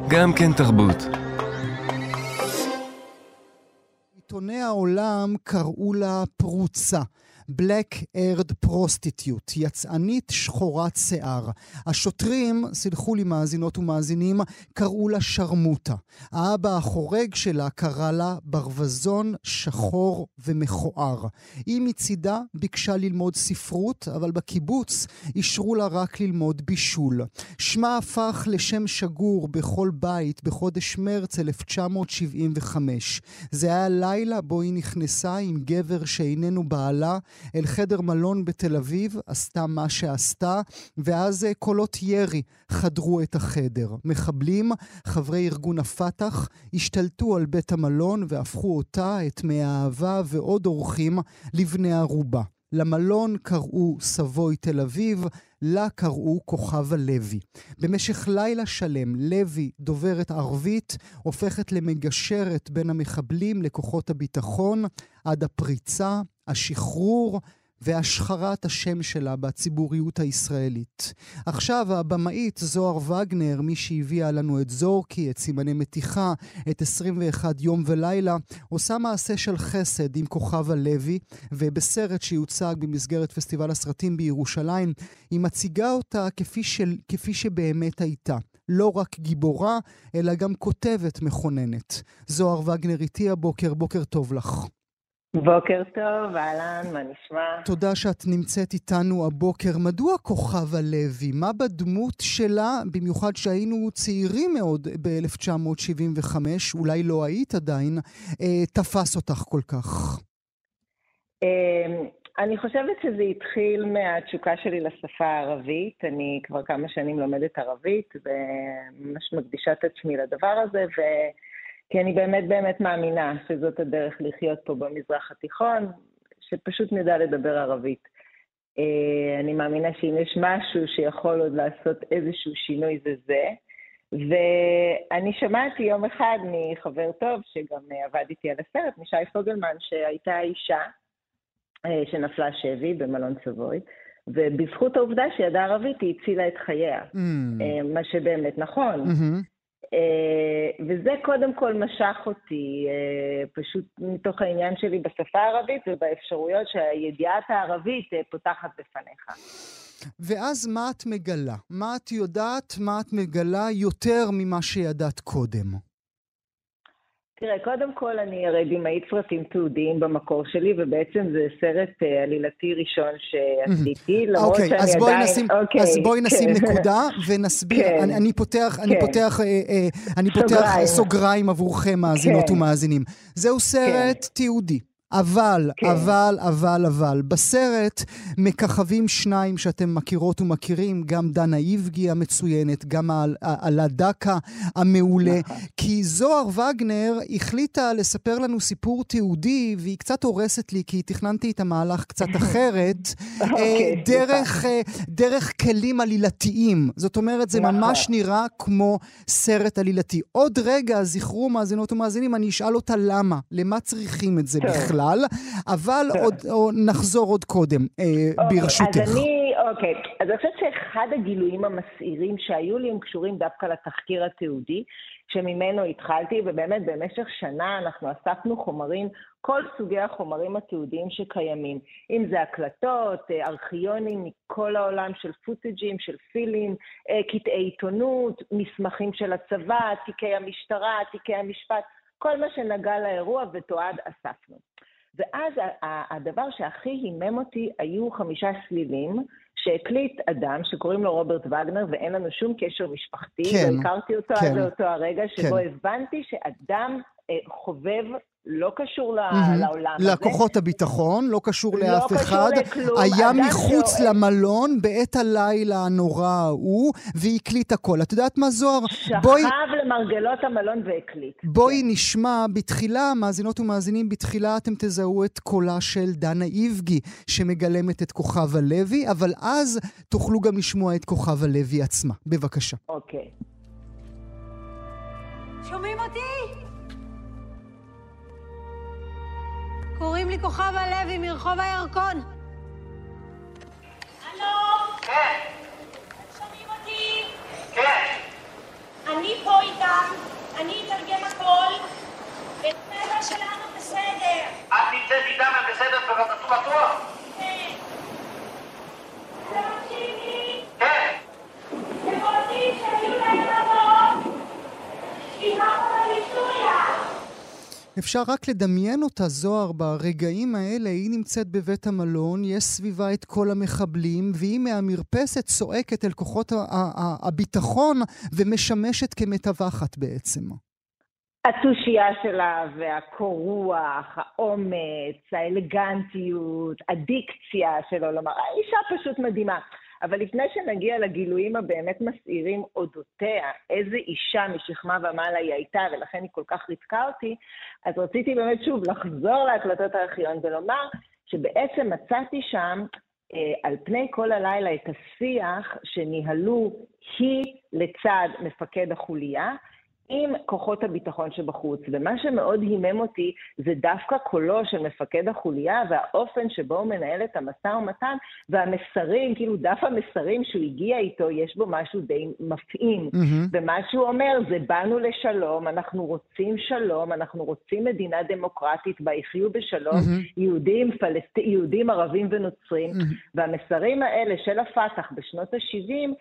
גם כן תרבות.
עיתוני העולם קראו לה פרוצה. Black Aired Prostitute, יצאנית שחורת שיער. השוטרים, סלחו לי מאזינות ומאזינים, קראו לה שרמוטה. האבא החורג שלה קרא לה ברווזון שחור ומכוער. היא מצידה ביקשה ללמוד ספרות, אבל בקיבוץ אישרו לה רק ללמוד בישול. שמה הפך לשם שגור בכל בית בחודש מרץ 1975. זה היה לילה בו היא נכנסה עם גבר שאיננו בעלה אל חדר מלון בתל אביב, עשתה מה שעשתה, ואז אה, קולות ירי חדרו את החדר. מחבלים, חברי ארגון הפת"ח, השתלטו על בית המלון והפכו אותה, את מי האהבה ועוד אורחים לבני ערובה. למלון קראו סבוי תל אביב, לה קראו כוכבה לוי. במשך לילה שלם, לוי, דוברת ערבית, הופכת למגשרת בין המחבלים לכוחות הביטחון, עד הפריצה, השחרור והשחרת השם שלה בציבוריות הישראלית. עכשיו הבמאית זוהר וגנר, מי שהביאה לנו את זורקי, את סימני מתיחה, את 21 יום ולילה, עושה מעשה של חסד עם כוכבה לוי, ובסרט שיוצג במסגרת פסטיבל הסרטים בירושלים, היא מציגה אותה כפי, של, כפי שבאמת הייתה. לא רק גיבורה, אלא גם כותבת מכוננת. זוהר וגנר איתי הבוקר, בוקר טוב לך.
בוקר טוב, אהלן, מה נשמע?
תודה שאת נמצאת איתנו הבוקר. מדוע כוכבה לוי? מה בדמות שלה, במיוחד שהיינו צעירים מאוד ב-1975, אולי לא היית עדיין, אה, תפס אותך כל כך?
אמ, אני חושבת שזה התחיל מהתשוקה שלי לשפה הערבית. אני כבר כמה שנים לומדת ערבית, וממש מקדישה את עצמי לדבר הזה, ו... כי אני באמת באמת מאמינה שזאת הדרך לחיות פה במזרח התיכון, שפשוט נדע לדבר ערבית. אה, אני מאמינה שאם יש משהו שיכול עוד לעשות איזשהו שינוי זה זה. ואני שמעתי יום אחד מחבר טוב, שגם עבד איתי על הסרט, משי פוגלמן, שהייתה אישה אה, שנפלה שבי במלון סבוי, ובזכות העובדה שהיא ידעה ערבית היא הצילה את חייה, mm. אה, מה שבאמת נכון. Mm-hmm. וזה קודם כל משך אותי, פשוט מתוך העניין שלי בשפה הערבית ובאפשרויות שהידיעת הערבית פותחת בפניך.
ואז מה את מגלה? מה את יודעת, מה את מגלה יותר ממה שידעת קודם?
תראה, קודם כל אני הרי במאית סרטים תיעודיים במקור שלי, ובעצם זה סרט uh, עלילתי ראשון שעשיתי, למרות
אוקיי,
שאני עדיין... אוקיי,
אז בואי נשים. נקודה ונסביר.
כן.
אני, פותח, אני
כן.
פותח, אה, אה.
סוגריים
עבורכם, מאזינות
כן.
ומאזינים. זהו סרט תיעודי. אבל,
כן.
אבל, אבל, אבל, בסרט מככבים שניים שאתם מכירות ומכירים, גם דנה איבגי המצוינת, גם על- עלה דקה המעולה,
נכון.
כי זוהר וגנר החליטה לספר לנו סיפור תיעודי, והיא קצת הורסת לי, כי תכננתי את המהלך קצת אחרת, אה,
אוקיי,
דרך, אה, דרך כלים עלילתיים. זאת אומרת, זה
נכון.
ממש נראה כמו סרט עלילתי. עוד רגע, זכרו מאזינות ומאזינים, אני אשאל אותה למה, למה צריכים את זה
טוב.
בכלל, אבל. עוד, או נחזור עוד קודם, אה,
אוקיי,
ברשותך.
אז אני, אוקיי, אז אני חושבת שאחד הגילויים המסעירים שהיו לי הם קשורים דווקא לתחקיר התיעודי, שממנו התחלתי, ובאמת במשך שנה אנחנו אספנו חומרים, כל סוגי החומרים התיעודיים שקיימים, אם זה הקלטות, אה, ארכיונים מכל העולם של פוטג'ים, של פילים, אה, קטעי עיתונות, מסמכים של הצבא, תיקי המשטרה, תיקי המשפט, כל מה שנגע לאירוע ותועד אספנו. ואז הדבר שהכי הימם אותי היו חמישה סלילים שהקליט אדם שקוראים לו רוברט וגנר, ואין לנו שום קשר משפחתי,
כן,
לא הכרתי אותו
כן.
עד לאותו הרגע שבו
כן.
הבנתי שאדם אה, חובב לא קשור
מהמם.
לעולם הזה.
לכוחות הביטחון, לא קשור
לא
לאף
קשור
אחד.
לכלום.
היה מחוץ
שאוהב-
למלון בעת הלילה הנורא ההוא, והקליט הכל. את יודעת מה, זוהר? בואי...
שכב למרגלות המלון והקליט.
בואי נשמע, בתחילה, מאזינות ומאזינים, בתחילה אתם תזהו את קולה של דנה איבגי, שמגלמת את כוכבה לוי, אבל אז תוכלו גם לשמוע את כוכבה לוי עצמה. בבקשה.
אוקיי.
שומעים אותי? קוראים לי כוכבה לוי מרחוב הירקון.
הלו? כן. שומעים אותי? כן. אני פה איתם, אני אתרגם הכל. בטבע שלנו בסדר.
את נמצאת איתם ובסדר ובטוח בטוח?
כן. אתם מקשיבים?
כן.
הם רוצים שיהיו להם אבות. שימחו בהיסטוריה.
אפשר רק לדמיין אותה, זוהר, ברגעים האלה, היא נמצאת בבית המלון, יש סביבה את כל המחבלים, והיא מהמרפסת צועקת אל כוחות הביטחון ומשמשת כמתווכת בעצם.
התושייה שלה והקור רוח, האומץ, האלגנטיות, הדיקציה שלו לומר, האישה פשוט מדהימה. אבל לפני שנגיע לגילויים הבאמת מסעירים אודותיה, איזה אישה משכמה ומעלה היא הייתה, ולכן היא כל כך ריתקה אותי, אז רציתי באמת שוב לחזור להקלטות הארכיון ולומר שבעצם מצאתי שם אה, על פני כל הלילה את השיח שניהלו היא לצד מפקד החוליה, עם כוחות הביטחון שבחוץ. ומה שמאוד הימם אותי זה דווקא קולו של מפקד החוליה והאופן שבו הוא מנהל את המשא ומתן והמסרים, כאילו דף המסרים שהוא הגיע איתו, יש בו משהו די מפעים.
מהמם.
ומה שהוא אומר זה באנו לשלום, אנחנו רוצים שלום, אנחנו רוצים מדינה דמוקרטית בה יחיו בשלום
מהמם.
יהודים, פלסט... יהודים, ערבים ונוצרים.
מהמם.
והמסרים האלה של הפת"ח בשנות ה-70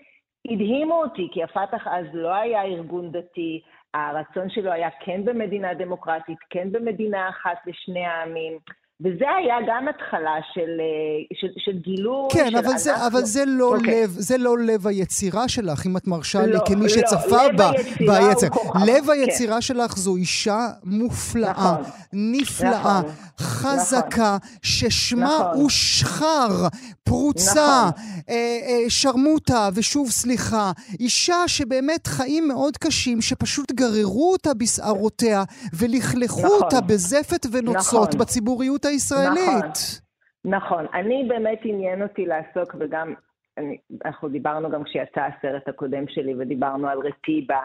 הדהימו אותי, כי הפת"ח אז לא היה ארגון דתי, הרצון שלו היה כן במדינה דמוקרטית, כן במדינה אחת לשני העמים. וזה היה גם התחלה של, אה, של, של גילוי
כן,
של
אבל, זה. אבל זה, לא
אוקיי.
לב, זה לא לב היצירה שלך, אם את מרשה לי,
לא,
כמי
לא,
שצפה
לב
בה ביצר. לב
כן.
היצירה שלך זו אישה מופלאה,
נכון,
נפלאה,
נכון,
חזקה, ששמה
נכון.
הוא שחר, פרוצה,
נכון.
אה, אה, שרמוטה, ושוב סליחה. אישה שבאמת חיים מאוד קשים, שפשוט גררו אותה בשערותיה, ולכלכו
נכון.
אותה בזפת ונוצות
נכון.
בציבוריות הישראלית.
נכון. אני באמת עניין אותי לעסוק, וגם, אני, אנחנו דיברנו גם כשיצא הסרט הקודם שלי, ודיברנו על רטיבה.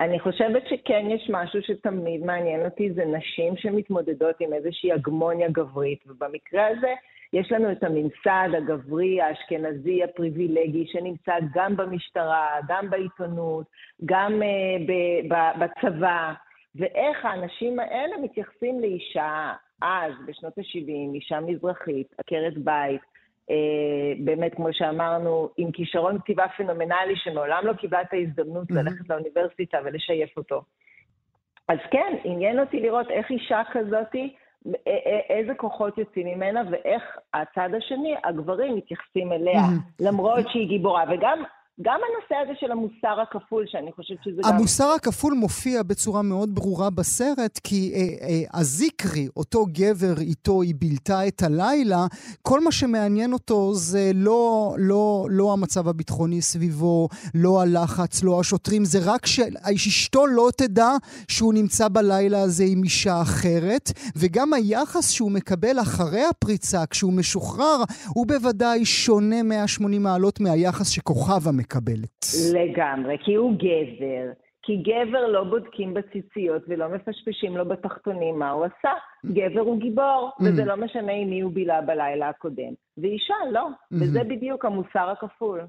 אני חושבת שכן יש משהו שתמיד מעניין אותי, זה נשים שמתמודדות עם איזושהי הגמוניה גברית, ובמקרה הזה יש לנו את הממסד הגברי, האשכנזי, הפריבילגי, שנמצא גם במשטרה, גם בעיתונות, גם uh, ב- ב- בצבא, ואיך האנשים האלה מתייחסים לאישה אז, בשנות ה-70, אישה מזרחית, עקרת בית, אה, באמת, כמו שאמרנו, עם כישרון כתיבה פנומנלי, שמעולם לא קיבלה את ההזדמנות ללכת לאוניברסיטה ולשייף אותו. אז כן, עניין אותי לראות איך אישה כזאתי, איזה כוחות יוצאים ממנה, ואיך הצד השני, הגברים, מתייחסים אליה, למרות שהיא גיבורה. וגם גם הנושא הזה של המוסר הכפול, שאני חושבת שזה גם...
המוסר הכפול מופיע בצורה מאוד ברורה בסרט, כי אה, אה, הזיקרי, אותו גבר איתו היא בילתה את הלילה, כל מה שמעניין אותו זה לא, לא, לא המצב הביטחוני סביבו, לא הלחץ, לא השוטרים, זה רק שאשתו לא תדע שהוא נמצא בלילה הזה עם אישה אחרת, וגם היחס שהוא מקבל אחרי הפריצה, כשהוא משוחרר, הוא בוודאי שונה 180 מעלות מהיחס שכוכבה מקבלת.
לגמרי, כי הוא גבר. כי גבר לא בודקים בציציות ולא מפשפשים לו בתחתונים מה הוא עשה. גבר הוא גיבור, וזה לא משנה עם מי הוא בילה בלילה הקודם. ואישה לא, וזה בדיוק המוסר הכפול.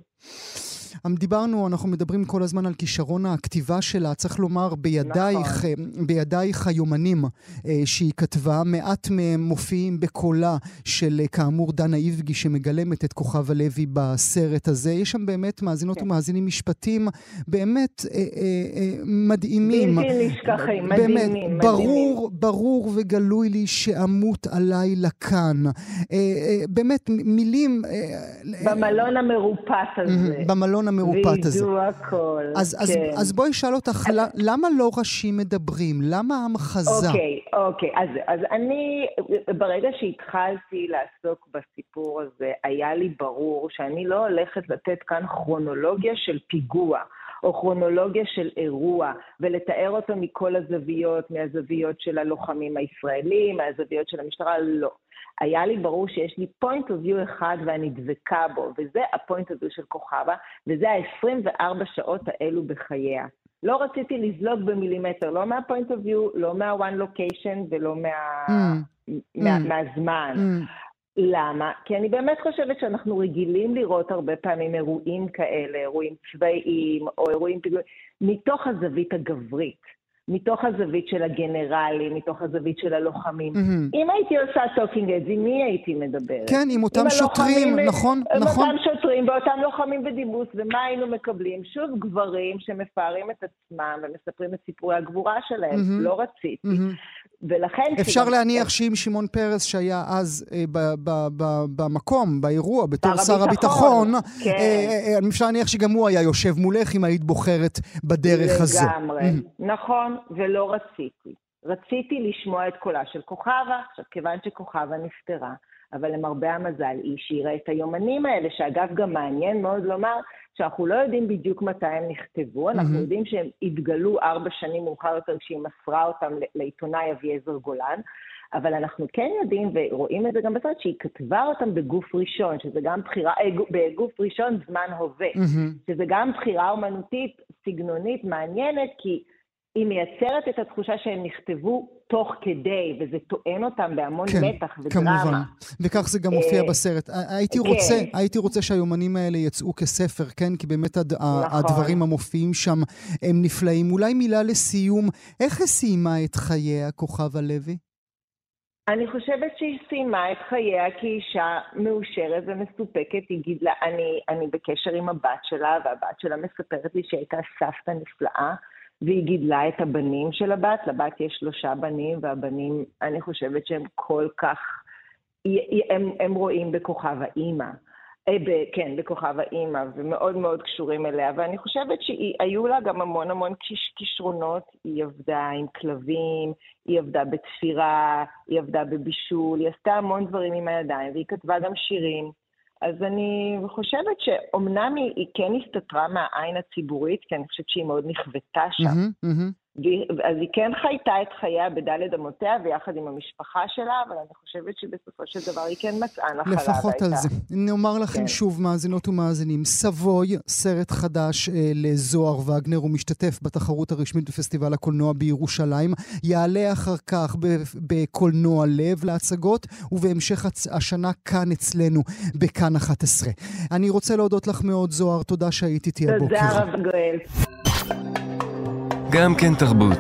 אמ, דיברנו, אנחנו מדברים כל הזמן על כישרון הכתיבה שלה, צריך לומר, בידייך,
נכון.
בידייך היומנים אה, שהיא כתבה, מעט מהם מופיעים בקולה של, אה, כאמור, דנה איבגי, שמגלמת את כוכב הלוי בסרט הזה. יש שם באמת מאזינות
כן.
ומאזינים משפטים באמת אה, אה, אה, מדהימים.
בלתי נשכחים,
באמת,
מדהימים,
ברור, ברור וגלוי לי שאמות הלילה כאן. אה, אה, באמת, מילים... אה,
במלון המרופט הזה.
במלון המרופט הזה.
וידעו הכל,
אז, אז,
כן.
אז בואי אשאל אותך, ל- למה לא ראשים מדברים? למה המחזה?
אוקיי, אוקיי. אז, אז אני, ברגע שהתחלתי לעסוק בסיפור הזה, היה לי ברור שאני לא הולכת לתת כאן כרונולוגיה של פיגוע. או כרונולוגיה של אירוע, ולתאר אותו מכל הזוויות, מהזוויות של הלוחמים הישראלים, מהזוויות של המשטרה, לא. היה לי ברור שיש לי point of view אחד ואני דבקה בו, וזה ה-point of view של כוכבה, וזה ה-24 שעות האלו בחייה. לא רציתי לזלוג במילימטר, לא מה-point of view, לא מה-one location ולא מה...
Mm.
מה,
Mm.
מהזמן.
Mm.
למה? כי אני באמת חושבת שאנחנו רגילים לראות הרבה פעמים אירועים כאלה, אירועים צבאיים או אירועים פיגועים, מתוך הזווית הגברית. מתוך הזווית של הגנרלים, מתוך הזווית של הלוחמים.
מהמם.
אם הייתי עושה talking heads, עם מי הייתי מדברת?
כן, עם אותם שוטרים,
הלוחמים-
נכון,
עם
נכון.
אותם שוטרים ואותם לוחמים בדימוס, ומה היינו מקבלים? שוב גברים שמפארים את עצמם ומספרים את סיפורי הגבורה שלהם.
מהמם.
לא רציתי.
מהמם.
ולכן...
אפשר
כשגם-
להניח שאם שמעון פרס, שהיה אז אה, ב- ב- ב- במקום, באירוע, בתור
שר הביטחון, כן.
אה, אה, אפשר להניח שגם הוא היה יושב מולך אם היית בוחרת בדרך הזו.
לגמרי, נכון, ולא רציתי. רציתי לשמוע את קולה של כוכבה. עכשיו, כיוון שכוכבה נפטרה, אבל למרבה המזל היא השאירה את היומנים האלה, שאגב, גם מעניין מאוד לומר שאנחנו לא יודעים בדיוק מתי הם נכתבו, אנחנו
מהמם.
יודעים שהם התגלו ארבע שנים מאוחר יותר כשהיא מסרה אותם לעיתונאי אביעזר גולן. אבל אנחנו כן יודעים, ורואים את זה גם בסרט, שהיא כתבה אותם בגוף ראשון, שזה גם בחירה, אה, גו- בגוף ראשון זמן הווה.
מהמם.
שזה גם בחירה אומנותית, סגנונית, מעניינת, כי היא מייצרת את התחושה שהם נכתבו תוך כדי, וזה טוען אותם בהמון
כן,
מתח ודרמה.
כמובן. וכך זה גם מופיע
אה,
בסרט. הייתי
כן.
רוצה, הייתי רוצה שהיומנים האלה יצאו כספר, כן? כי באמת הד-
נכון.
הדברים המופיעים שם הם נפלאים. אולי מילה לסיום, איך היא סיימה את חייה, כוכבה לוי?
אני חושבת שהיא סיימה את חייה כאישה מאושרת ומסופקת. היא גידלה, אני, אני בקשר עם הבת שלה, והבת שלה מספרת לי שהייתה סבתא נפלאה, והיא גידלה את הבנים של הבת. לבת יש שלושה בנים, והבנים, אני חושבת שהם כל כך, הם, הם רואים בכוכב האימא. אה, כן, בכוכב האימא, ומאוד מאוד קשורים אליה, ואני חושבת שהיו לה גם המון המון כישרונות, היא עבדה עם כלבים, היא עבדה בתפירה, היא עבדה בבישול, היא עשתה המון דברים עם הידיים, והיא כתבה גם שירים. אז אני חושבת שאומנם היא, היא כן הסתתרה מהעין הציבורית, כי אני חושבת שהיא מאוד נכוותה שם. אז היא כן חייתה את חייה בדלת אמותיה ויחד עם המשפחה שלה, אבל אני חושבת שבסופו של דבר היא כן מצאה נחלה.
לפחות על זה. נאמר לכם כן. שוב, מאזינות ומאזינים, סבוי, סרט חדש אה, לזוהר וגנר, הוא משתתף בתחרות הרשמית בפסטיבל הקולנוע בירושלים. יעלה אחר כך בקולנוע לב להצגות, ובהמשך השנה כאן אצלנו, בכאן 11. אני רוצה להודות לך מאוד, זוהר, תודה שהיית איתי הבוקר.
תודה, הרב גואל.
גם כן תרבות.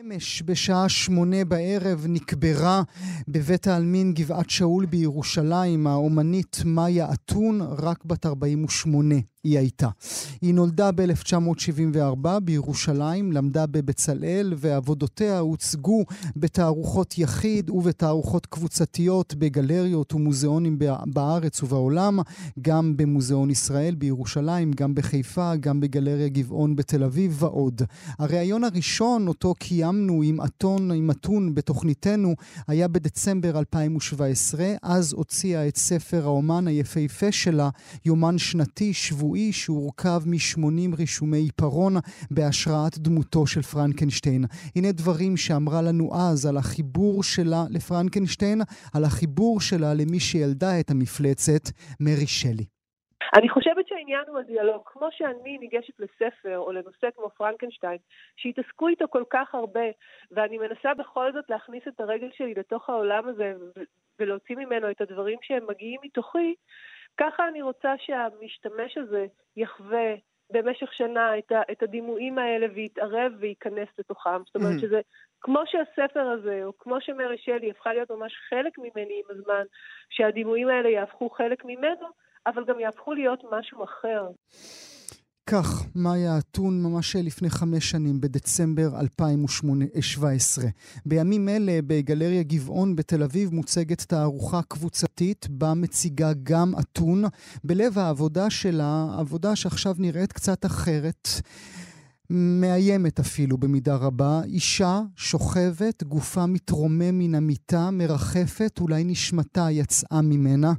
אמש בשעה שמונה בערב נקברה בבית העלמין גבעת שאול בירושלים האומנית מאיה אתון, רק בת 48. היא הייתה. היא נולדה ב-1974 בירושלים, למדה בבצלאל, ועבודותיה הוצגו בתערוכות יחיד ובתערוכות קבוצתיות בגלריות ומוזיאונים בארץ ובעולם, גם במוזיאון ישראל בירושלים, גם בחיפה, גם בגלריה גבעון בתל אביב ועוד. הריאיון הראשון, אותו קיימנו עם אתון, עם אתון בתוכניתנו, היה בדצמבר 2017. אז הוציאה את ספר האומן היפהפה שלה, יומן שנתי, שבועי. שבועי שהורכב מ-80 רישומי עיפרון בהשראת דמותו של פרנקנשטיין. הנה דברים שאמרה לנו אז על החיבור שלה לפרנקנשטיין, על החיבור שלה למי שילדה את המפלצת, מרי שלי.
אני חושבת שהעניין הוא הדיאלוג. כמו שאני ניגשת לספר או לנושא כמו פרנקנשטיין, שהתעסקו איתו כל כך הרבה, ואני מנסה בכל זאת להכניס את הרגל שלי לתוך העולם הזה ולהוציא ממנו את הדברים שהם מגיעים מתוכי, ככה אני רוצה שהמשתמש הזה יחווה במשך שנה את, ה, את הדימויים האלה ויתערב וייכנס לתוכם. זאת אומרת mm-hmm. שזה כמו שהספר הזה, או כמו שמרי שלי הפכה להיות ממש חלק ממני עם הזמן, שהדימויים האלה יהפכו חלק ממנו, אבל גם יהפכו להיות משהו אחר.
כך, מאיה אתון ממש לפני חמש שנים, בדצמבר 2017. בימים אלה, בגלריה גבעון בתל אביב, מוצגת תערוכה קבוצתית, בה מציגה גם אתון. בלב העבודה שלה, עבודה שעכשיו נראית קצת אחרת. מאיימת אפילו במידה רבה. אישה שוכבת, גופה מתרומם מן המיטה, מרחפת, אולי נשמתה יצאה ממנה.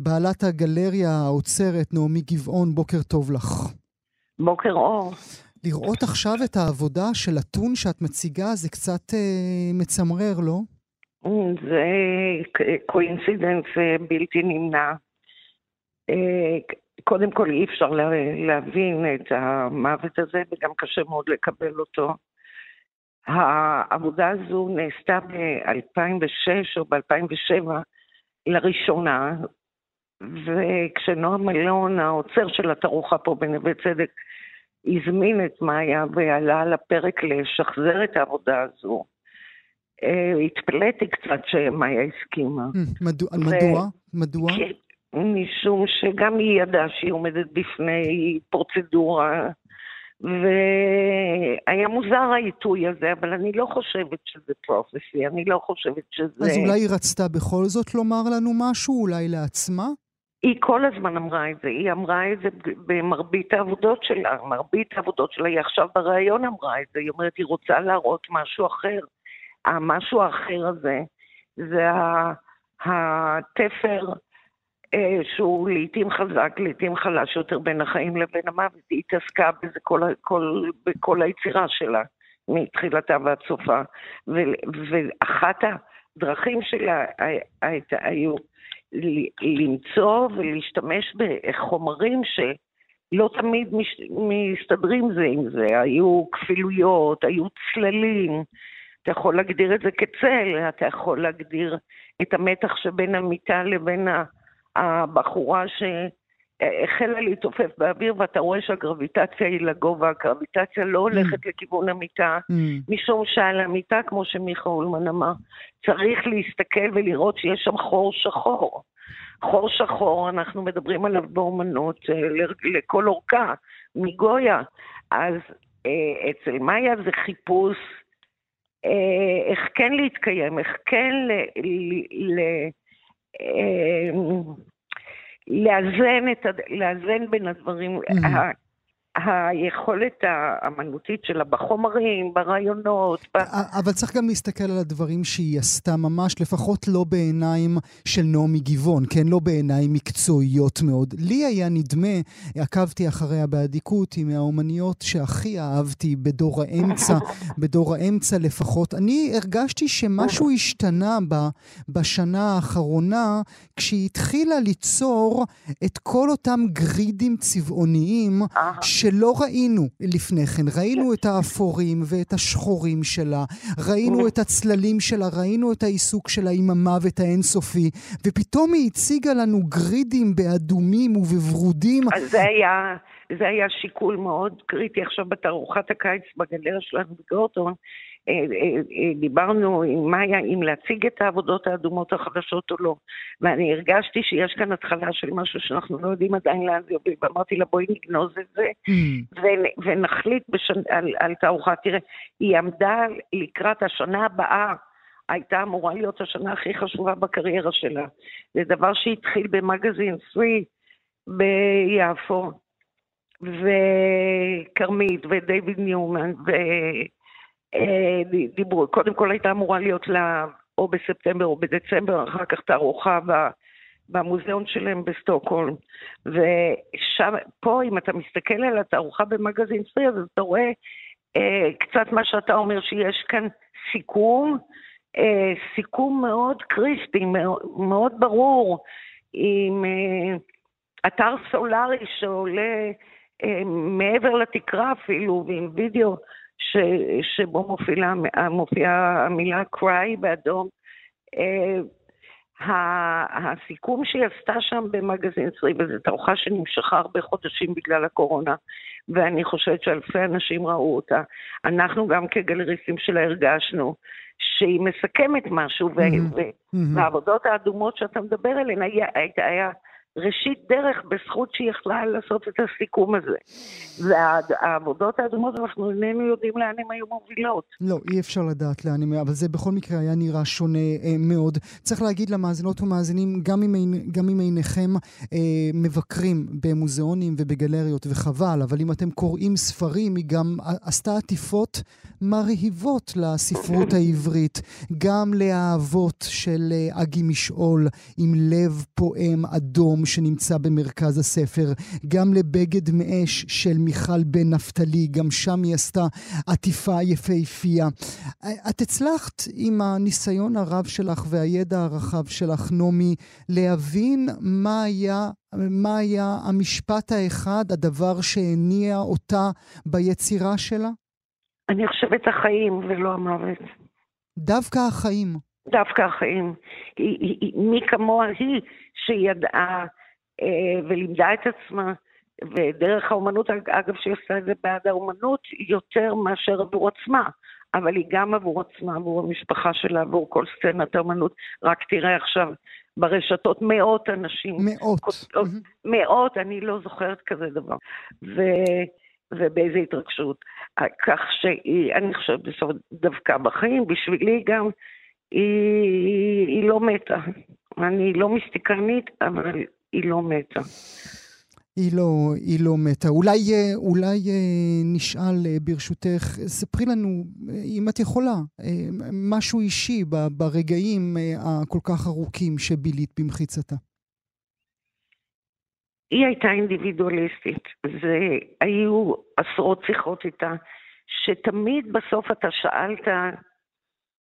בעלת הגלריה האוצרת, נעמי גבעון, בוקר טוב לך.
בוקר אור.
לראות עכשיו את העבודה של אתו שאת מציגה זה קצת אה, מצמרר, לא?
זה coincidence אה, בלתי נמנע. אה, קודם כל אי אפשר להבין את המוות הזה וגם קשה מאוד לקבל אותו. העבודה הזו נעשתה ב-2006 או ב-2007 לראשונה, וכשנועם אלון, האוצר של התערוכה פה בנווה צדק, הזמין את מאיה ועלה על הפרק לשחזר את העבודה הזו, אה, התפלאתי קצת שמאיה הסכימה.
מדוע? מדוע? מדוע?
משום שגם היא ידעה שהיא עומדת בפני פרוצדורה, והיה מוזר העיתוי הזה, אבל אני לא חושבת שזה פרופסי, אני לא חושבת שזה...
אז אולי היא רצתה בכל זאת לומר לנו משהו, אולי לעצמה?
היא כל הזמן אמרה את זה, היא אמרה את זה במרבית העבודות שלה, מרבית העבודות שלה, היא עכשיו בריאיון אמרה את זה, היא אומרת, היא רוצה להראות משהו אחר. המשהו האחר הזה, זה התפר אה, שהוא לעיתים חזק, לעיתים חלש יותר בין החיים לבין המוות. היא התעסקה בזה כל, כל, בכל היצירה שלה, מתחילתה ועד סופה. ואחת הדרכים שלה היו למצוא ולהשתמש בחומרים שלא תמיד מש, מסתדרים זה עם זה, היו כפילויות, היו צללים, אתה יכול להגדיר את זה כצל, אתה יכול להגדיר את המתח שבין המיטה לבין הבחורה ש... החלה להתעופף באוויר, ואתה רואה שהגרביטציה היא לגובה, הגרביטציה לא הולכת לכיוון המיטה,
Mm.
משום שעל המיטה, כמו שמיכה אולמן אמר, צריך להסתכל ולראות שיש שם חור שחור. חור שחור, אנחנו מדברים עליו באומנות אה, לכל אורכה, מגויה. אז אה, אצל מאיה זה חיפוש אה, איך כן להתקיים, איך כן ל... ל, ל לאזן, את, לאזן בין הדברים.
Mhm.
היכולת האמנותית שלה בחומרים, ברעיונות, ב...
אבל צריך גם להסתכל על הדברים שהיא עשתה ממש, לפחות לא בעיניים של נעמי גבעון, כן? לא בעיניים מקצועיות מאוד. לי היה נדמה, עקבתי אחריה באדיקות, היא מהאומניות שהכי אהבתי בדור האמצע, בדור האמצע לפחות. אני הרגשתי שמשהו השתנה בה בשנה האחרונה, כשהיא התחילה ליצור את כל אותם גרידים צבעוניים שלא ראינו לפני כן. ראינו את האפורים ואת השחורים שלה, ראינו את הצללים שלה, ראינו את העיסוק שלה עם המוות האינסופי, ופתאום היא הציגה לנו גרידים באדומים ובוורודים.
אז זה היה, זה היה שיקול מאוד קריטי עכשיו בתערוכת הקיץ בגלריה שלנו בגורדון. אה, אה, אה, דיברנו עם מאיה אם להציג את העבודות האדומות החדשות או לא, ואני הרגשתי שיש כאן התחלה של משהו שאנחנו לא יודעים עדיין לאן זה יוביל, ואמרתי לה בואי נגנוז את זה ו- ונחליט בשנ... על, על תערוכה. תראה, היא עמדה לקראת השנה הבאה, הייתה אמורה להיות השנה הכי חשובה בקריירה שלה. זה דבר שהתחיל במגזין 3 ביפו, וכרמית ודייוויד ניומן, ודיברו, קודם כל הייתה אמורה להיות לה או בספטמבר או בדצמבר, אחר כך תערוכה. במוזיאון שלהם בסטוקהולם. ושם, פה, אם אתה מסתכל על התערוכה במגזין צבי, אז אתה רואה אה, קצת מה שאתה אומר, שיש כאן סיכום, אה, סיכום מאוד קריספי, מאוד, מאוד ברור, עם אה, אתר סולארי שעולה אה, מעבר לתקרה אפילו, ועם וידאו ש, שבו מופיעה, מופיעה המילה cry באדום. אה, הסיכום שהיא עשתה שם במגזין צרי, וזו תערוכה שנמשכה הרבה חודשים בגלל הקורונה, ואני חושבת שאלפי אנשים ראו אותה. אנחנו גם כגלריסטים שלה הרגשנו שהיא מסכמת משהו, ו- ו- והעבודות האדומות שאתה מדבר עליהן היה, היה, היה ראשית דרך בזכות שהיא יכלה לעשות את הסיכום הזה. והעבודות האדומות, אנחנו איננו יודעים לאן הן היו מובילות.
לא, אי אפשר לדעת לאן הם, אבל זה בכל מקרה היה נראה שונה אה, מאוד. צריך להגיד למאזינות ומאזינים, גם אם, עין- גם אם אינכם אה, מבקרים במוזיאונים ובגלריות, וחבל, אבל אם אתם קוראים ספרים, היא גם עשתה עטיפות מרהיבות לספרות העברית, גם לאהבות של אה, אגי משעול, עם לב פועם אדום שנמצא במרכז הספר, גם לבגד מאש של מיכל בן נפתלי, גם שם היא עשתה עטיפה יפהפייה. את הצלחת עם הניסיון הרב שלך והידע הרחב שלך, נעמי, להבין מה היה, מה היה המשפט האחד, הדבר שהניע אותה ביצירה שלה?
אני חושבת החיים ולא המוות.
דווקא החיים.
דווקא החיים. היא, היא, היא, מי כמוה היא שידעה אה, ולימדה את עצמה, ודרך האומנות, אגב, שהיא עושה את זה בעד האומנות, יותר מאשר עבור עצמה. אבל היא גם עבור עצמה, עבור המשפחה שלה, עבור כל סצנת האומנות. רק תראה עכשיו ברשתות מאות אנשים.
מאות.
כותבות, מאות, אני לא זוכרת כזה דבר. ו... ובאיזה התרגשות. כך שהיא, אני חושבת בסוף דווקא בחיים, בשבילי גם, היא, היא לא מתה. אני לא מיסטיקנית, אבל היא לא מתה.
היא לא, היא לא מתה. אולי, אולי אה, נשאל אה, ברשותך, ספרי לנו, אה, אם את יכולה, משהו אישי ברגעים הכל כך ארוכים שבילית במחיצתה.
היא הייתה אינדיבידואליסטית, והיו עשרות שיחות איתה, שתמיד בסוף אתה שאלת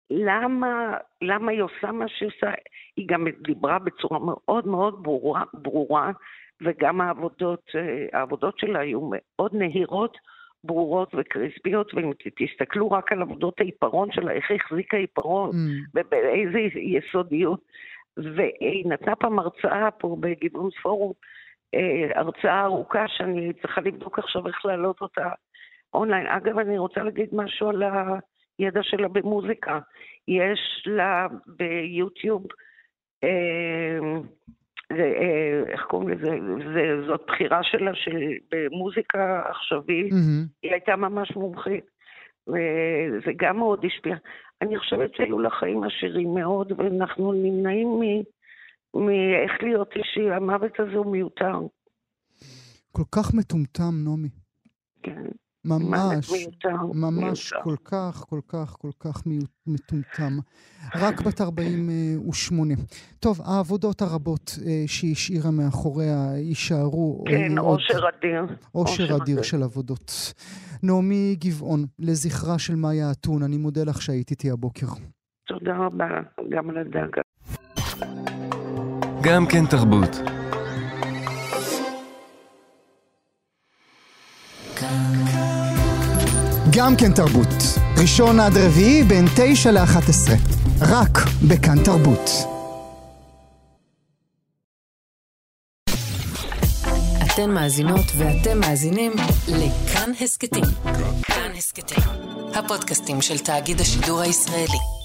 למה, למה היא עושה מה שהיא עושה. היא גם דיברה בצורה מאוד מאוד ברורה, ברורה וגם העבודות, אה, העבודות שלה היו מאוד נהירות, ברורות וקריספיות, ואם תסתכלו רק על עבודות העיפרון שלה, איך החזיקה עיפרון, ובאיזה יסודיות. והיא נתנה פעם הרצאה פה בגבעון פורום, אה, הרצאה ארוכה שאני צריכה לבדוק עכשיו איך להעלות אותה אונליין. אגב, אני רוצה להגיד משהו על הידע שלה במוזיקה. יש לה ביוטיוב, אה, זה, אה, איך קוראים לזה? זה, זאת בחירה שלה של, במוזיקה עכשווית.
מהמם.
היא הייתה ממש מומחית, וזה גם מאוד השפיע. אני חושבת שהיו לה חיים עשירים מאוד, ואנחנו נמנעים מ- מאיך להיות אישי. המוות הזה הוא מיותר.
כל כך מטומטם, נעמי.
כן.
ממש,
מיותר,
ממש
מיותר.
כל כך, כל כך, כל כך מטומטם. רק בת 48. טוב, העבודות הרבות אה, שהיא השאירה מאחוריה יישארו.
כן,
עוד-
אושר אדיר.
אושר אדיר של עבודות. נעמי גבעון, לזכרה של מאיה אתון, אני מודה לך שהיית איתי הבוקר.
תודה רבה, גם על הדאגה.
גם כן תרבות.
גם כן תרבות. ראשון עד רביעי בין 9 ל-11. רק בכאן תרבות.
אתן מאזינות ואתם מאזינים לכאן הסכתים. כאן הסכתים, הפודקאסטים של תאגיד השידור הישראלי.